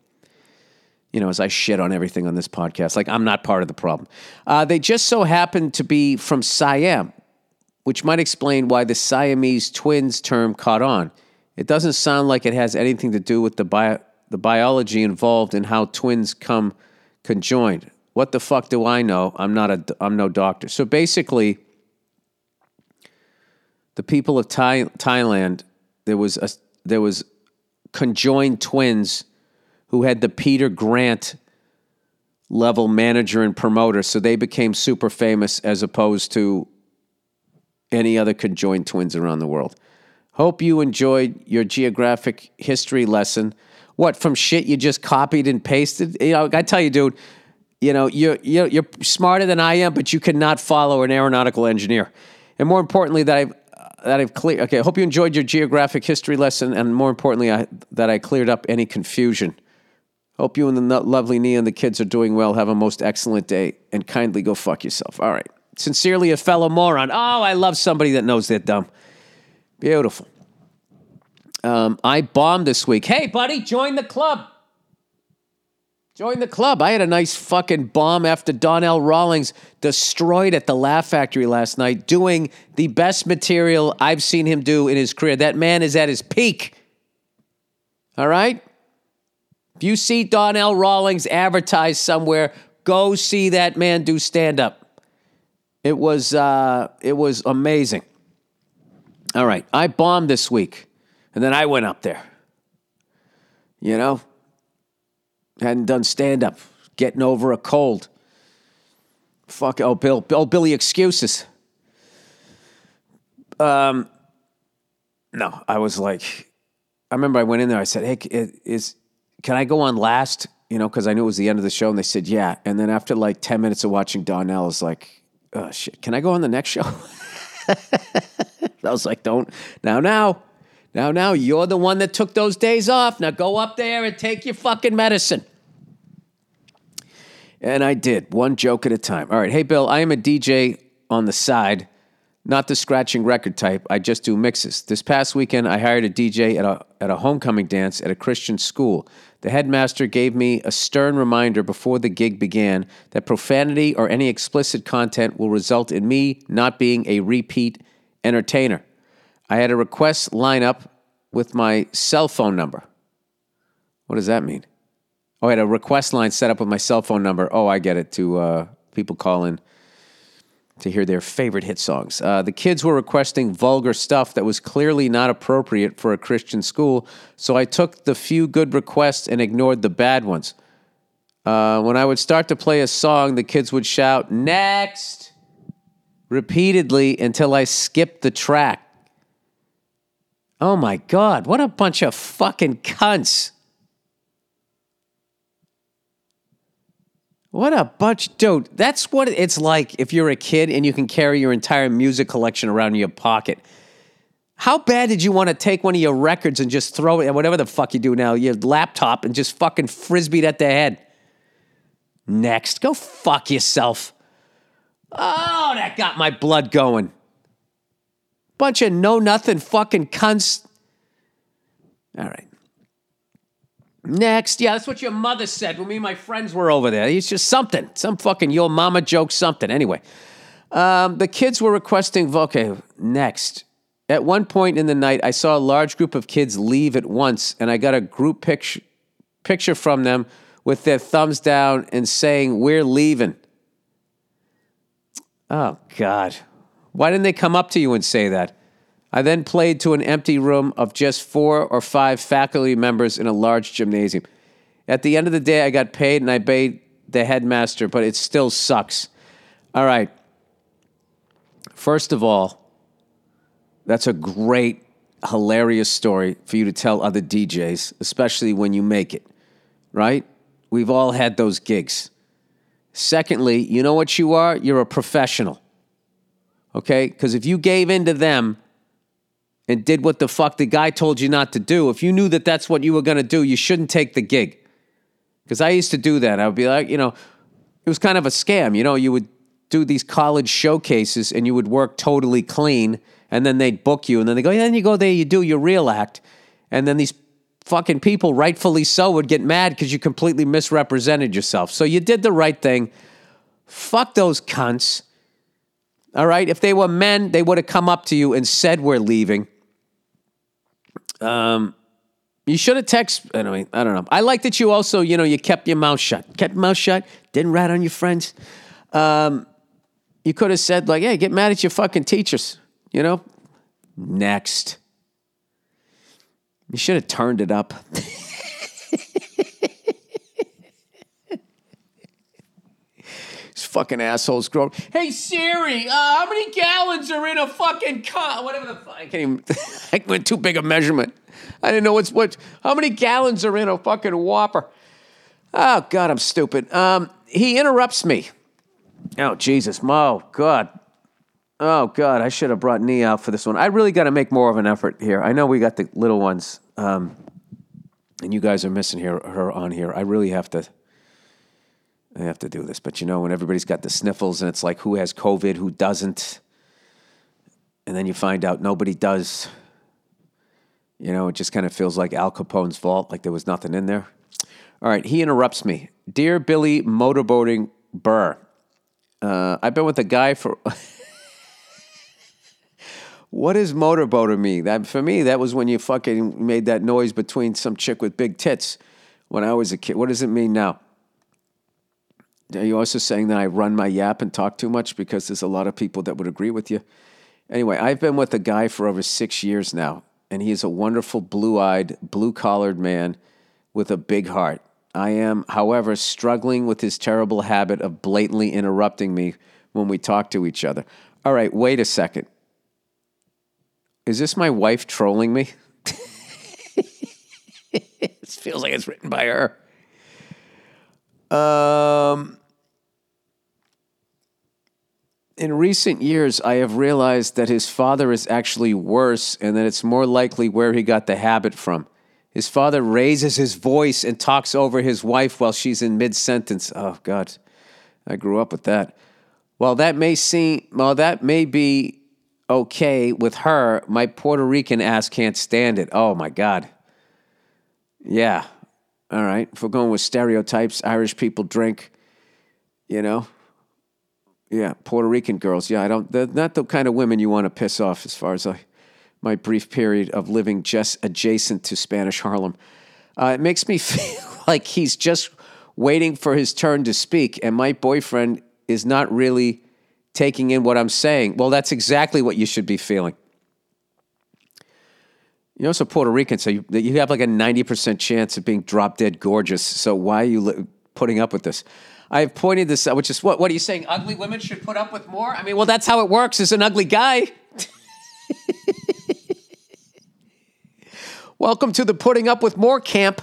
You know, as I shit on everything on this podcast, like I'm not part of the problem. Uh, they just so happened to be from Siam, which might explain why the Siamese twins term caught on. It doesn't sound like it has anything to do with the bio, the biology involved in how twins come conjoined. What the fuck do I know? I'm not a I'm no doctor. So basically, the people of Thai, Thailand, there was a there was conjoined twins who had the Peter Grant level manager and promoter, so they became super famous as opposed to any other conjoined twins around the world. Hope you enjoyed your geographic history lesson. What from shit you just copied and pasted? You know, I tell you, dude. You know, you're, you're you're smarter than I am, but you cannot follow an aeronautical engineer. And more importantly, that I've that I've clear. Okay, I hope you enjoyed your geographic history lesson, and more importantly, I, that I cleared up any confusion. Hope you and the lovely Nia and the kids are doing well. Have a most excellent day, and kindly go fuck yourself. All right. Sincerely, a fellow moron. Oh, I love somebody that knows they're dumb. Beautiful. Um, I bombed this week. Hey, buddy, join the club. Join the club. I had a nice fucking bomb after Donnell Rawlings destroyed at the Laugh Factory last night, doing the best material I've seen him do in his career. That man is at his peak. All right? If you see Donnell Rawlings advertised somewhere, go see that man do stand up. It was uh, it was amazing. All right, I bombed this week, and then I went up there. You know, hadn't done stand up, getting over a cold. Fuck, oh, Bill, oh, Billy, excuses. Um, no, I was like, I remember I went in there. I said, "Hey, is can I go on last?" You know, because I knew it was the end of the show, and they said, "Yeah." And then after like ten minutes of watching Donnell, I was like, "Oh shit, can I go on the next show?" I was like, "Don't now, now." Now, now, you're the one that took those days off. Now go up there and take your fucking medicine. And I did, one joke at a time. All right. Hey, Bill, I am a DJ on the side, not the scratching record type. I just do mixes. This past weekend, I hired a DJ at a, at a homecoming dance at a Christian school. The headmaster gave me a stern reminder before the gig began that profanity or any explicit content will result in me not being a repeat entertainer. I had a request line up with my cell phone number. What does that mean? Oh, I had a request line set up with my cell phone number. Oh, I get it. To uh, people calling to hear their favorite hit songs. Uh, the kids were requesting vulgar stuff that was clearly not appropriate for a Christian school, so I took the few good requests and ignored the bad ones. Uh, when I would start to play a song, the kids would shout, Next! repeatedly until I skipped the track. Oh my God, what a bunch of fucking cunts. What a bunch, dude. That's what it's like if you're a kid and you can carry your entire music collection around in your pocket. How bad did you want to take one of your records and just throw it, at whatever the fuck you do now, your laptop, and just fucking frisbee it at their head? Next, go fuck yourself. Oh, that got my blood going. Bunch of know nothing fucking cunts. All right. Next, yeah, that's what your mother said when me and my friends were over there. It's just something, some fucking your mama joke, something. Anyway, um, the kids were requesting. Okay, next. At one point in the night, I saw a large group of kids leave at once, and I got a group picture picture from them with their thumbs down and saying, "We're leaving." Oh God, why didn't they come up to you and say that? I then played to an empty room of just four or five faculty members in a large gymnasium. At the end of the day, I got paid and I paid the headmaster, but it still sucks. All right. First of all, that's a great, hilarious story for you to tell other DJs, especially when you make it, right? We've all had those gigs. Secondly, you know what you are? You're a professional. Okay? Because if you gave in to them and did what the fuck the guy told you not to do, if you knew that that's what you were going to do, you shouldn't take the gig. Because I used to do that. I would be like, you know, it was kind of a scam. You know, you would do these college showcases and you would work totally clean and then they'd book you and then they go, yeah, then you go there, you do your real act. And then these fucking people, rightfully so, would get mad because you completely misrepresented yourself. So you did the right thing. Fuck those cunts. All right. If they were men, they would have come up to you and said, We're leaving. You should have text. Anyway, I don't know. I like that you also, you know, you kept your mouth shut. Kept mouth shut. Didn't rat on your friends. Um, you could have said like, "Hey, get mad at your fucking teachers." You know. Next. You should have turned it up. fucking assholes grow. Hey Siri, uh, how many gallons are in a fucking car? Whatever the fuck. I can't even. I went too big a measurement. I didn't know what's what. How many gallons are in a fucking Whopper? Oh God, I'm stupid. Um, he interrupts me. Oh Jesus, Mo, God. Oh God, I should have brought Nee out for this one. I really got to make more of an effort here. I know we got the little ones, um, and you guys are missing here her on here. I really have to. I have to do this, but you know when everybody's got the sniffles and it's like who has COVID, who doesn't, and then you find out nobody does. You know, it just kind of feels like Al Capone's vault, like there was nothing in there. All right, he interrupts me. Dear Billy Motorboating Burr, uh, I've been with a guy for. what does motorboater mean? That for me, that was when you fucking made that noise between some chick with big tits when I was a kid. What does it mean now? Are you also saying that I run my yap and talk too much? Because there's a lot of people that would agree with you. Anyway, I've been with a guy for over six years now, and he is a wonderful, blue eyed, blue collared man with a big heart. I am, however, struggling with his terrible habit of blatantly interrupting me when we talk to each other. All right, wait a second. Is this my wife trolling me? it feels like it's written by her. Um, in recent years, I have realized that his father is actually worse and that it's more likely where he got the habit from. His father raises his voice and talks over his wife while she's in mid sentence. Oh, God. I grew up with that. While that may seem, while that may be okay with her, my Puerto Rican ass can't stand it. Oh, my God. Yeah. All right. If we're going with stereotypes, Irish people drink, you know. Yeah, Puerto Rican girls. Yeah, I don't. They're not the kind of women you want to piss off. As far as I, my brief period of living just adjacent to Spanish Harlem, uh, it makes me feel like he's just waiting for his turn to speak, and my boyfriend is not really taking in what I'm saying. Well, that's exactly what you should be feeling. You're also Puerto Rican, so you, you have like a 90% chance of being drop dead gorgeous. So why are you li- putting up with this? I've pointed this out, which is what? What are you saying? Ugly women should put up with more? I mean, well, that's how it works as an ugly guy. Welcome to the putting up with more camp.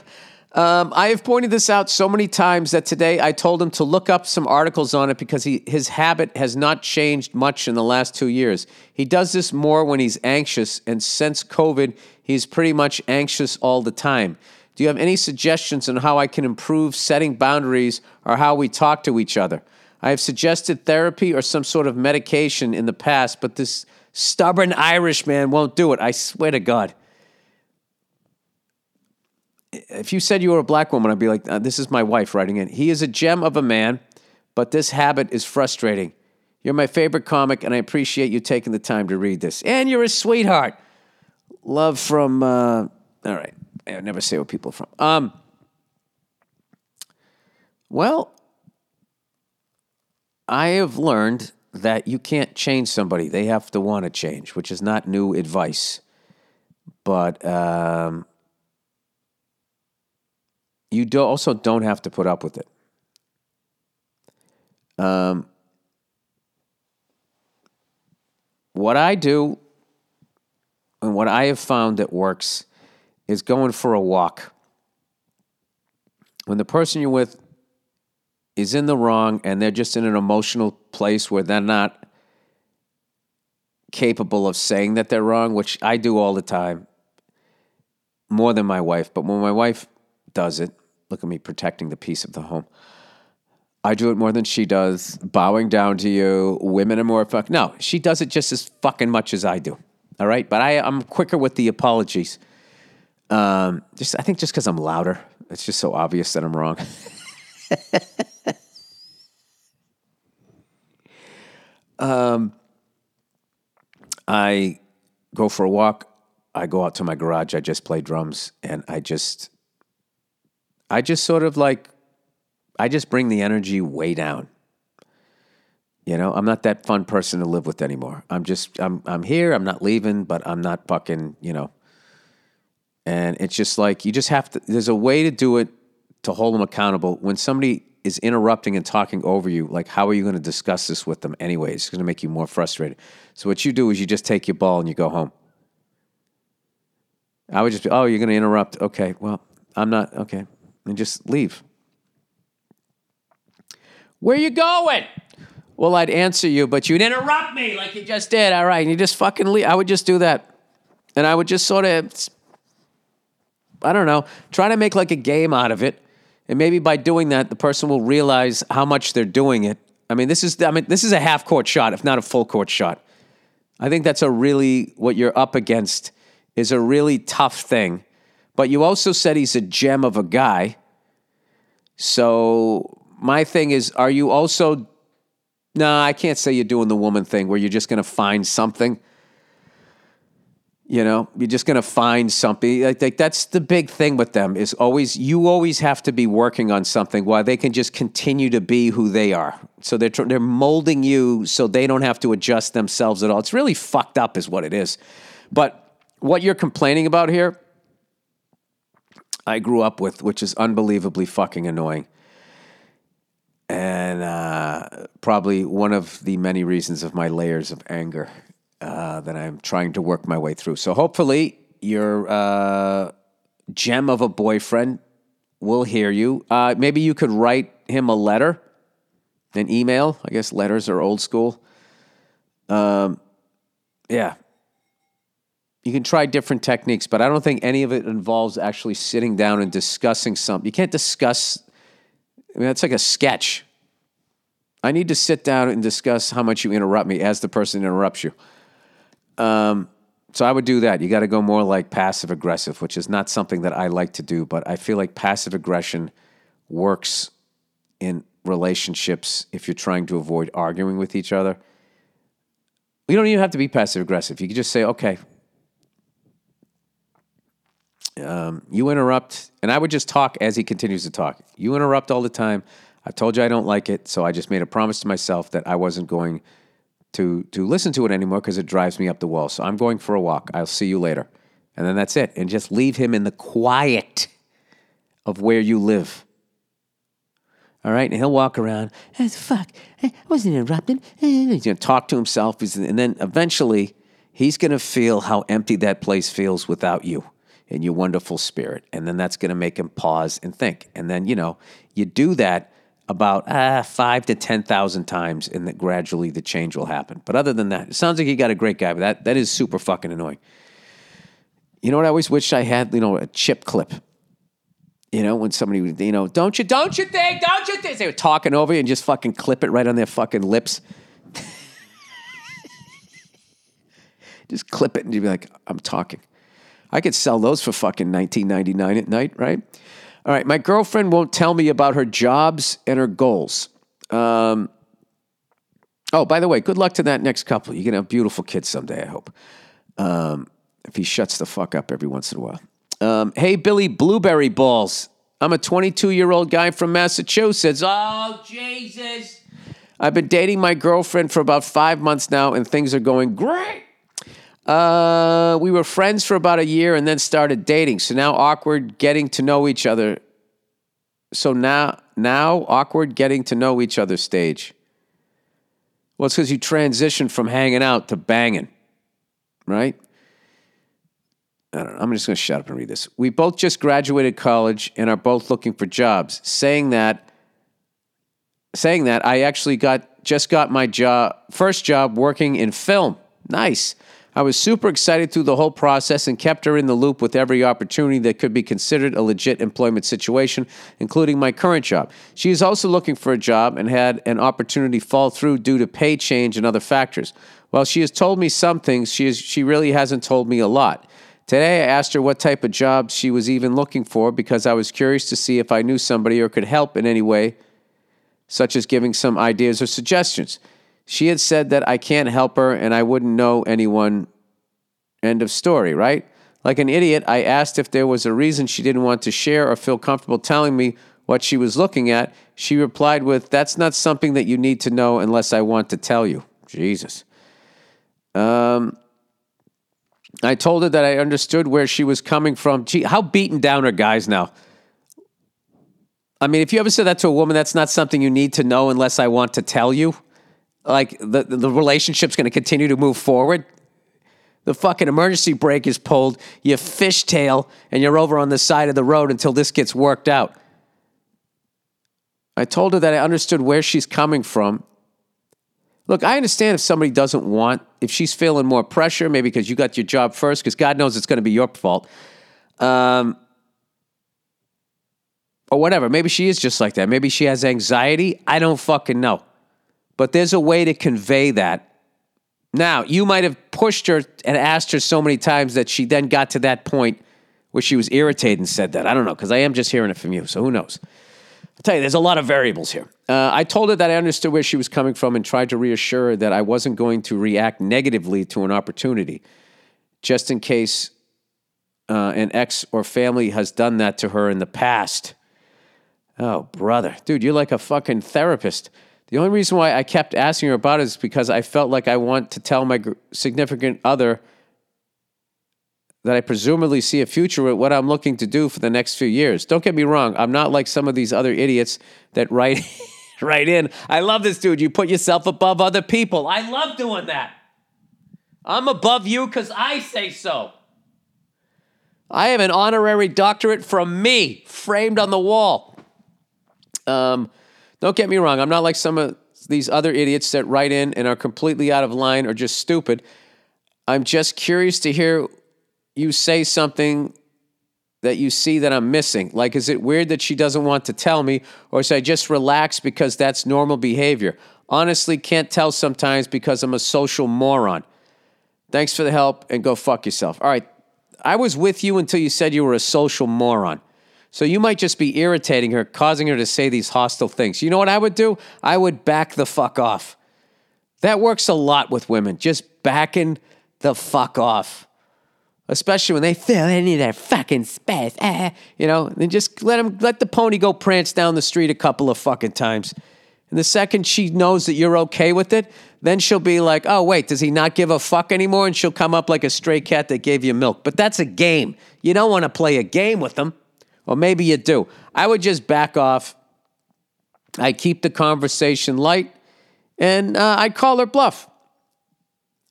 Um, I have pointed this out so many times that today I told him to look up some articles on it because he, his habit has not changed much in the last two years. He does this more when he's anxious, and since COVID, he's pretty much anxious all the time. Do you have any suggestions on how I can improve setting boundaries or how we talk to each other? I have suggested therapy or some sort of medication in the past, but this stubborn Irish man won't do it. I swear to God if you said you were a black woman, I'd be like, uh, this is my wife writing in. He is a gem of a man, but this habit is frustrating. You're my favorite comic, and I appreciate you taking the time to read this. And you're a sweetheart. Love from, uh, all right. I never say what people are from. Um, well, I have learned that you can't change somebody. They have to want to change, which is not new advice. But, um, you do also don't have to put up with it. Um, what I do and what I have found that works is going for a walk. When the person you're with is in the wrong and they're just in an emotional place where they're not capable of saying that they're wrong, which I do all the time, more than my wife. But when my wife does it, look at me protecting the peace of the home. I do it more than she does, bowing down to you. Women are more fuck. No, she does it just as fucking much as I do. All right, but I, I'm quicker with the apologies. Um, just I think just because I'm louder, it's just so obvious that I'm wrong. um, I go for a walk. I go out to my garage. I just play drums, and I just, I just sort of like, I just bring the energy way down. You know, I'm not that fun person to live with anymore. I'm just, I'm, I'm here. I'm not leaving, but I'm not fucking, you know. And it's just like you just have to. There's a way to do it to hold them accountable. When somebody is interrupting and talking over you, like how are you going to discuss this with them anyway? It's going to make you more frustrated. So what you do is you just take your ball and you go home. I would just be, oh, you're going to interrupt. Okay, well, I'm not. Okay, and just leave. Where are you going? Well, I'd answer you, but you'd interrupt me like you just did. All right, and you just fucking leave. I would just do that, and I would just sort of, I don't know, try to make like a game out of it, and maybe by doing that, the person will realize how much they're doing it. I mean, this is, I mean, this is a half court shot, if not a full court shot. I think that's a really what you're up against is a really tough thing. But you also said he's a gem of a guy. So my thing is, are you also? No, I can't say you're doing the woman thing where you're just going to find something. You know, you're just going to find something. Like, that's the big thing with them is always you always have to be working on something while they can just continue to be who they are. So they're they're molding you so they don't have to adjust themselves at all. It's really fucked up, is what it is. But what you're complaining about here, I grew up with, which is unbelievably fucking annoying. And uh, probably one of the many reasons of my layers of anger uh, that I'm trying to work my way through. So hopefully, your uh, gem of a boyfriend will hear you. Uh, maybe you could write him a letter, an email. I guess letters are old school. Um, yeah, you can try different techniques, but I don't think any of it involves actually sitting down and discussing something. You can't discuss, I mean, that's like a sketch. I need to sit down and discuss how much you interrupt me as the person interrupts you. Um, so I would do that. You got to go more like passive aggressive, which is not something that I like to do, but I feel like passive aggression works in relationships if you're trying to avoid arguing with each other. You don't even have to be passive aggressive. You can just say, okay, um, you interrupt, and I would just talk as he continues to talk. You interrupt all the time. I've told you I don't like it, so I just made a promise to myself that I wasn't going to to listen to it anymore because it drives me up the wall. So I'm going for a walk. I'll see you later, and then that's it. And just leave him in the quiet of where you live. All right, and he'll walk around. "Eh, fuck, I wasn't interrupted. He's gonna talk to himself, and then eventually he's gonna feel how empty that place feels without you and your wonderful spirit. And then that's gonna make him pause and think. And then you know you do that about ah, five to ten thousand times, and that gradually the change will happen. But other than that, it sounds like you got a great guy, but that that is super fucking annoying. You know what I always wished I had? You know, a chip clip. You know, when somebody would, you know, don't you, don't you think, don't you think? They were talking over you and just fucking clip it right on their fucking lips. just clip it and you'd be like, I'm talking. I could sell those for fucking 19.99 at night, right? All right, my girlfriend won't tell me about her jobs and her goals. Um, oh, by the way, good luck to that next couple. You're gonna have beautiful kids someday, I hope. Um, if he shuts the fuck up every once in a while. Um, hey, Billy Blueberry Balls. I'm a 22 year old guy from Massachusetts. Oh, Jesus. I've been dating my girlfriend for about five months now, and things are going great. Uh, we were friends for about a year and then started dating. So now awkward getting to know each other. So now, now awkward getting to know each other stage. Well, it's because you transitioned from hanging out to banging, right? I don't know. I'm just going to shut up and read this. We both just graduated college and are both looking for jobs. Saying that, saying that, I actually got just got my job, first job working in film. Nice. I was super excited through the whole process and kept her in the loop with every opportunity that could be considered a legit employment situation, including my current job. She is also looking for a job and had an opportunity fall through due to pay change and other factors. While she has told me some things, she, is, she really hasn't told me a lot. Today, I asked her what type of job she was even looking for because I was curious to see if I knew somebody or could help in any way, such as giving some ideas or suggestions. She had said that I can't help her and I wouldn't know anyone. End of story, right? Like an idiot, I asked if there was a reason she didn't want to share or feel comfortable telling me what she was looking at. She replied with, That's not something that you need to know unless I want to tell you. Jesus. Um, I told her that I understood where she was coming from. Gee, how beaten down are guys now? I mean, if you ever said that to a woman, that's not something you need to know unless I want to tell you. Like the the relationship's going to continue to move forward. The fucking emergency brake is pulled. You fishtail, and you're over on the side of the road until this gets worked out. I told her that I understood where she's coming from. Look, I understand if somebody doesn't want, if she's feeling more pressure, maybe because you got your job first, because God knows it's going to be your fault. Um, or whatever. Maybe she is just like that. Maybe she has anxiety. I don't fucking know. But there's a way to convey that. Now, you might have pushed her and asked her so many times that she then got to that point where she was irritated and said that. I don't know, because I am just hearing it from you, so who knows? I'll tell you, there's a lot of variables here. Uh, I told her that I understood where she was coming from and tried to reassure her that I wasn't going to react negatively to an opportunity, just in case uh, an ex or family has done that to her in the past. Oh, brother. Dude, you're like a fucking therapist. The only reason why I kept asking her about it is because I felt like I want to tell my significant other that I presumably see a future with what I'm looking to do for the next few years. Don't get me wrong, I'm not like some of these other idiots that write write in. I love this dude. You put yourself above other people. I love doing that. I'm above you because I say so. I have an honorary doctorate from me framed on the wall. Um, don't get me wrong. I'm not like some of these other idiots that write in and are completely out of line or just stupid. I'm just curious to hear you say something that you see that I'm missing. Like, is it weird that she doesn't want to tell me, or should I just relax because that's normal behavior? Honestly, can't tell sometimes because I'm a social moron. Thanks for the help and go fuck yourself. All right. I was with you until you said you were a social moron. So you might just be irritating her, causing her to say these hostile things. You know what I would do? I would back the fuck off. That works a lot with women, just backing the fuck off. Especially when they feel they need their fucking space. Ah, you know, then just let them let the pony go prance down the street a couple of fucking times. And the second she knows that you're okay with it, then she'll be like, oh, wait, does he not give a fuck anymore? And she'll come up like a stray cat that gave you milk. But that's a game. You don't want to play a game with them. Or maybe you do. I would just back off. I keep the conversation light and uh, I call her bluff.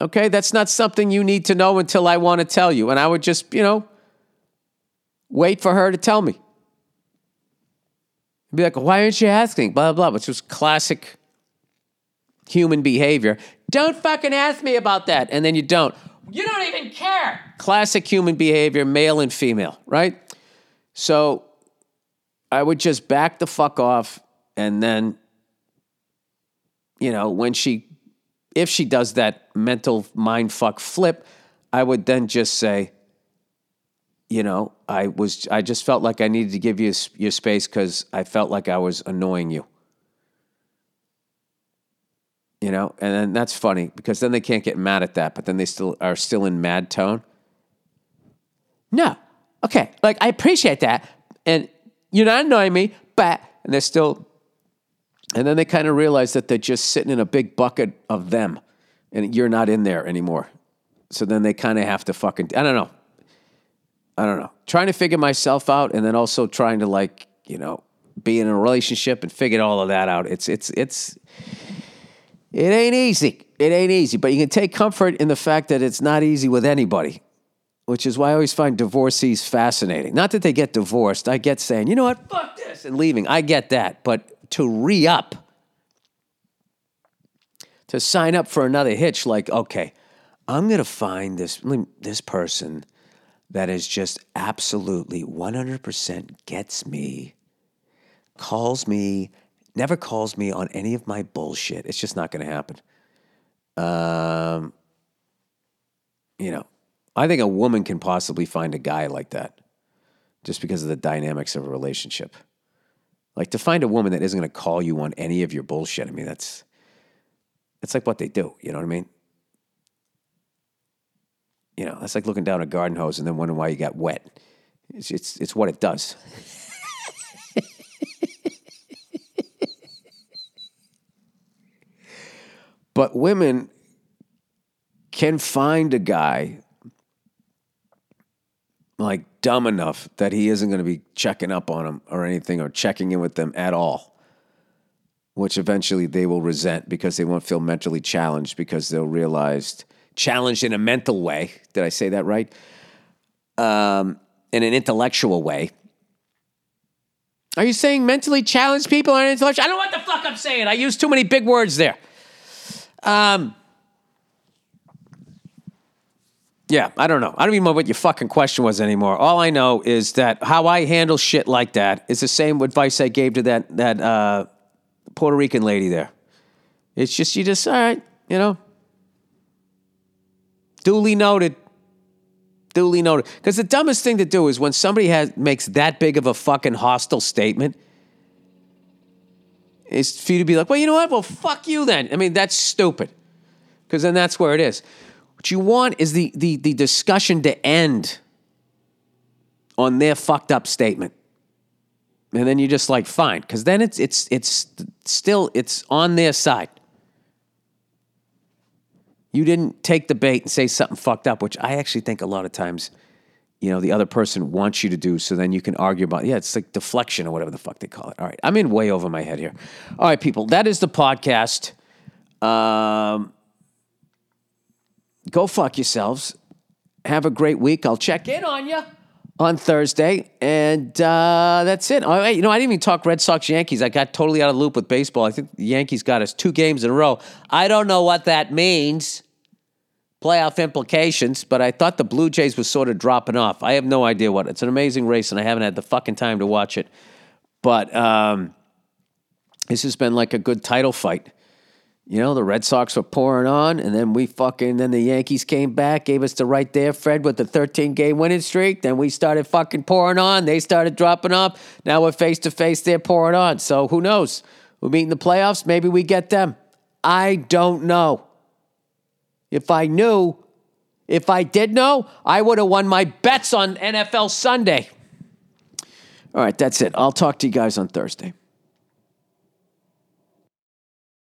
Okay, that's not something you need to know until I want to tell you. And I would just, you know, wait for her to tell me. Be like, why aren't you asking? Blah, blah, blah, which was classic human behavior. Don't fucking ask me about that. And then you don't. You don't even care. Classic human behavior, male and female, right? So I would just back the fuck off. And then, you know, when she, if she does that mental mind fuck flip, I would then just say, you know, I was, I just felt like I needed to give you your space because I felt like I was annoying you. You know, and then that's funny because then they can't get mad at that, but then they still are still in mad tone. No, okay, like I appreciate that, and you're not annoying me, but and they're still, and then they kind of realize that they're just sitting in a big bucket of them, and you're not in there anymore. So then they kind of have to fucking I don't know, I don't know, trying to figure myself out, and then also trying to like you know be in a relationship and figure all of that out. It's it's it's it ain't easy. It ain't easy, but you can take comfort in the fact that it's not easy with anybody which is why I always find divorcees fascinating. Not that they get divorced. I get saying, you know what, fuck this, and leaving. I get that. But to re up, to sign up for another hitch, like, okay, I'm going to find this, this person that is just absolutely 100% gets me, calls me, never calls me on any of my bullshit. It's just not going to happen. Um, you know, I think a woman can possibly find a guy like that just because of the dynamics of a relationship. Like to find a woman that isn't going to call you on any of your bullshit. I mean, that's it's like what they do. You know what I mean? You know, that's like looking down a garden hose and then wondering why you got wet. It's it's, it's what it does. but women can find a guy like dumb enough that he isn't going to be checking up on them or anything or checking in with them at all which eventually they will resent because they won't feel mentally challenged because they'll realize challenged in a mental way. Did I say that right? Um, in an intellectual way. Are you saying mentally challenged people aren't intellectual? I don't know what the fuck I'm saying. I use too many big words there. Um, yeah, I don't know. I don't even know what your fucking question was anymore. All I know is that how I handle shit like that is the same advice I gave to that that uh, Puerto Rican lady there. It's just, you just, all right, you know. Duly noted. Duly noted. Because the dumbest thing to do is when somebody has makes that big of a fucking hostile statement, is for you to be like, well, you know what? Well, fuck you then. I mean, that's stupid. Because then that's where it is. What you want is the, the, the discussion to end on their fucked up statement. And then you're just like fine because then it's it's it's still it's on their side. You didn't take the bait and say something fucked up which i actually think a lot of times you know the other person wants you to do so then you can argue about yeah it's like deflection or whatever the fuck they call it. All right i'm in way over my head here. All right people that is the podcast. Um, go fuck yourselves have a great week i'll check in on you on Thursday, and uh, that's it. Oh, you know, I didn't even talk Red Sox Yankees. I got totally out of loop with baseball. I think the Yankees got us two games in a row. I don't know what that means, playoff implications, but I thought the Blue Jays was sort of dropping off. I have no idea what. It's an amazing race, and I haven't had the fucking time to watch it. But um, this has been like a good title fight. You know, the Red Sox were pouring on, and then we fucking, then the Yankees came back, gave us the right there, Fred, with the 13 game winning streak. Then we started fucking pouring on. They started dropping off. Now we're face to face, they're pouring on. So who knows? We're meeting the playoffs. Maybe we get them. I don't know. If I knew, if I did know, I would have won my bets on NFL Sunday. All right, that's it. I'll talk to you guys on Thursday.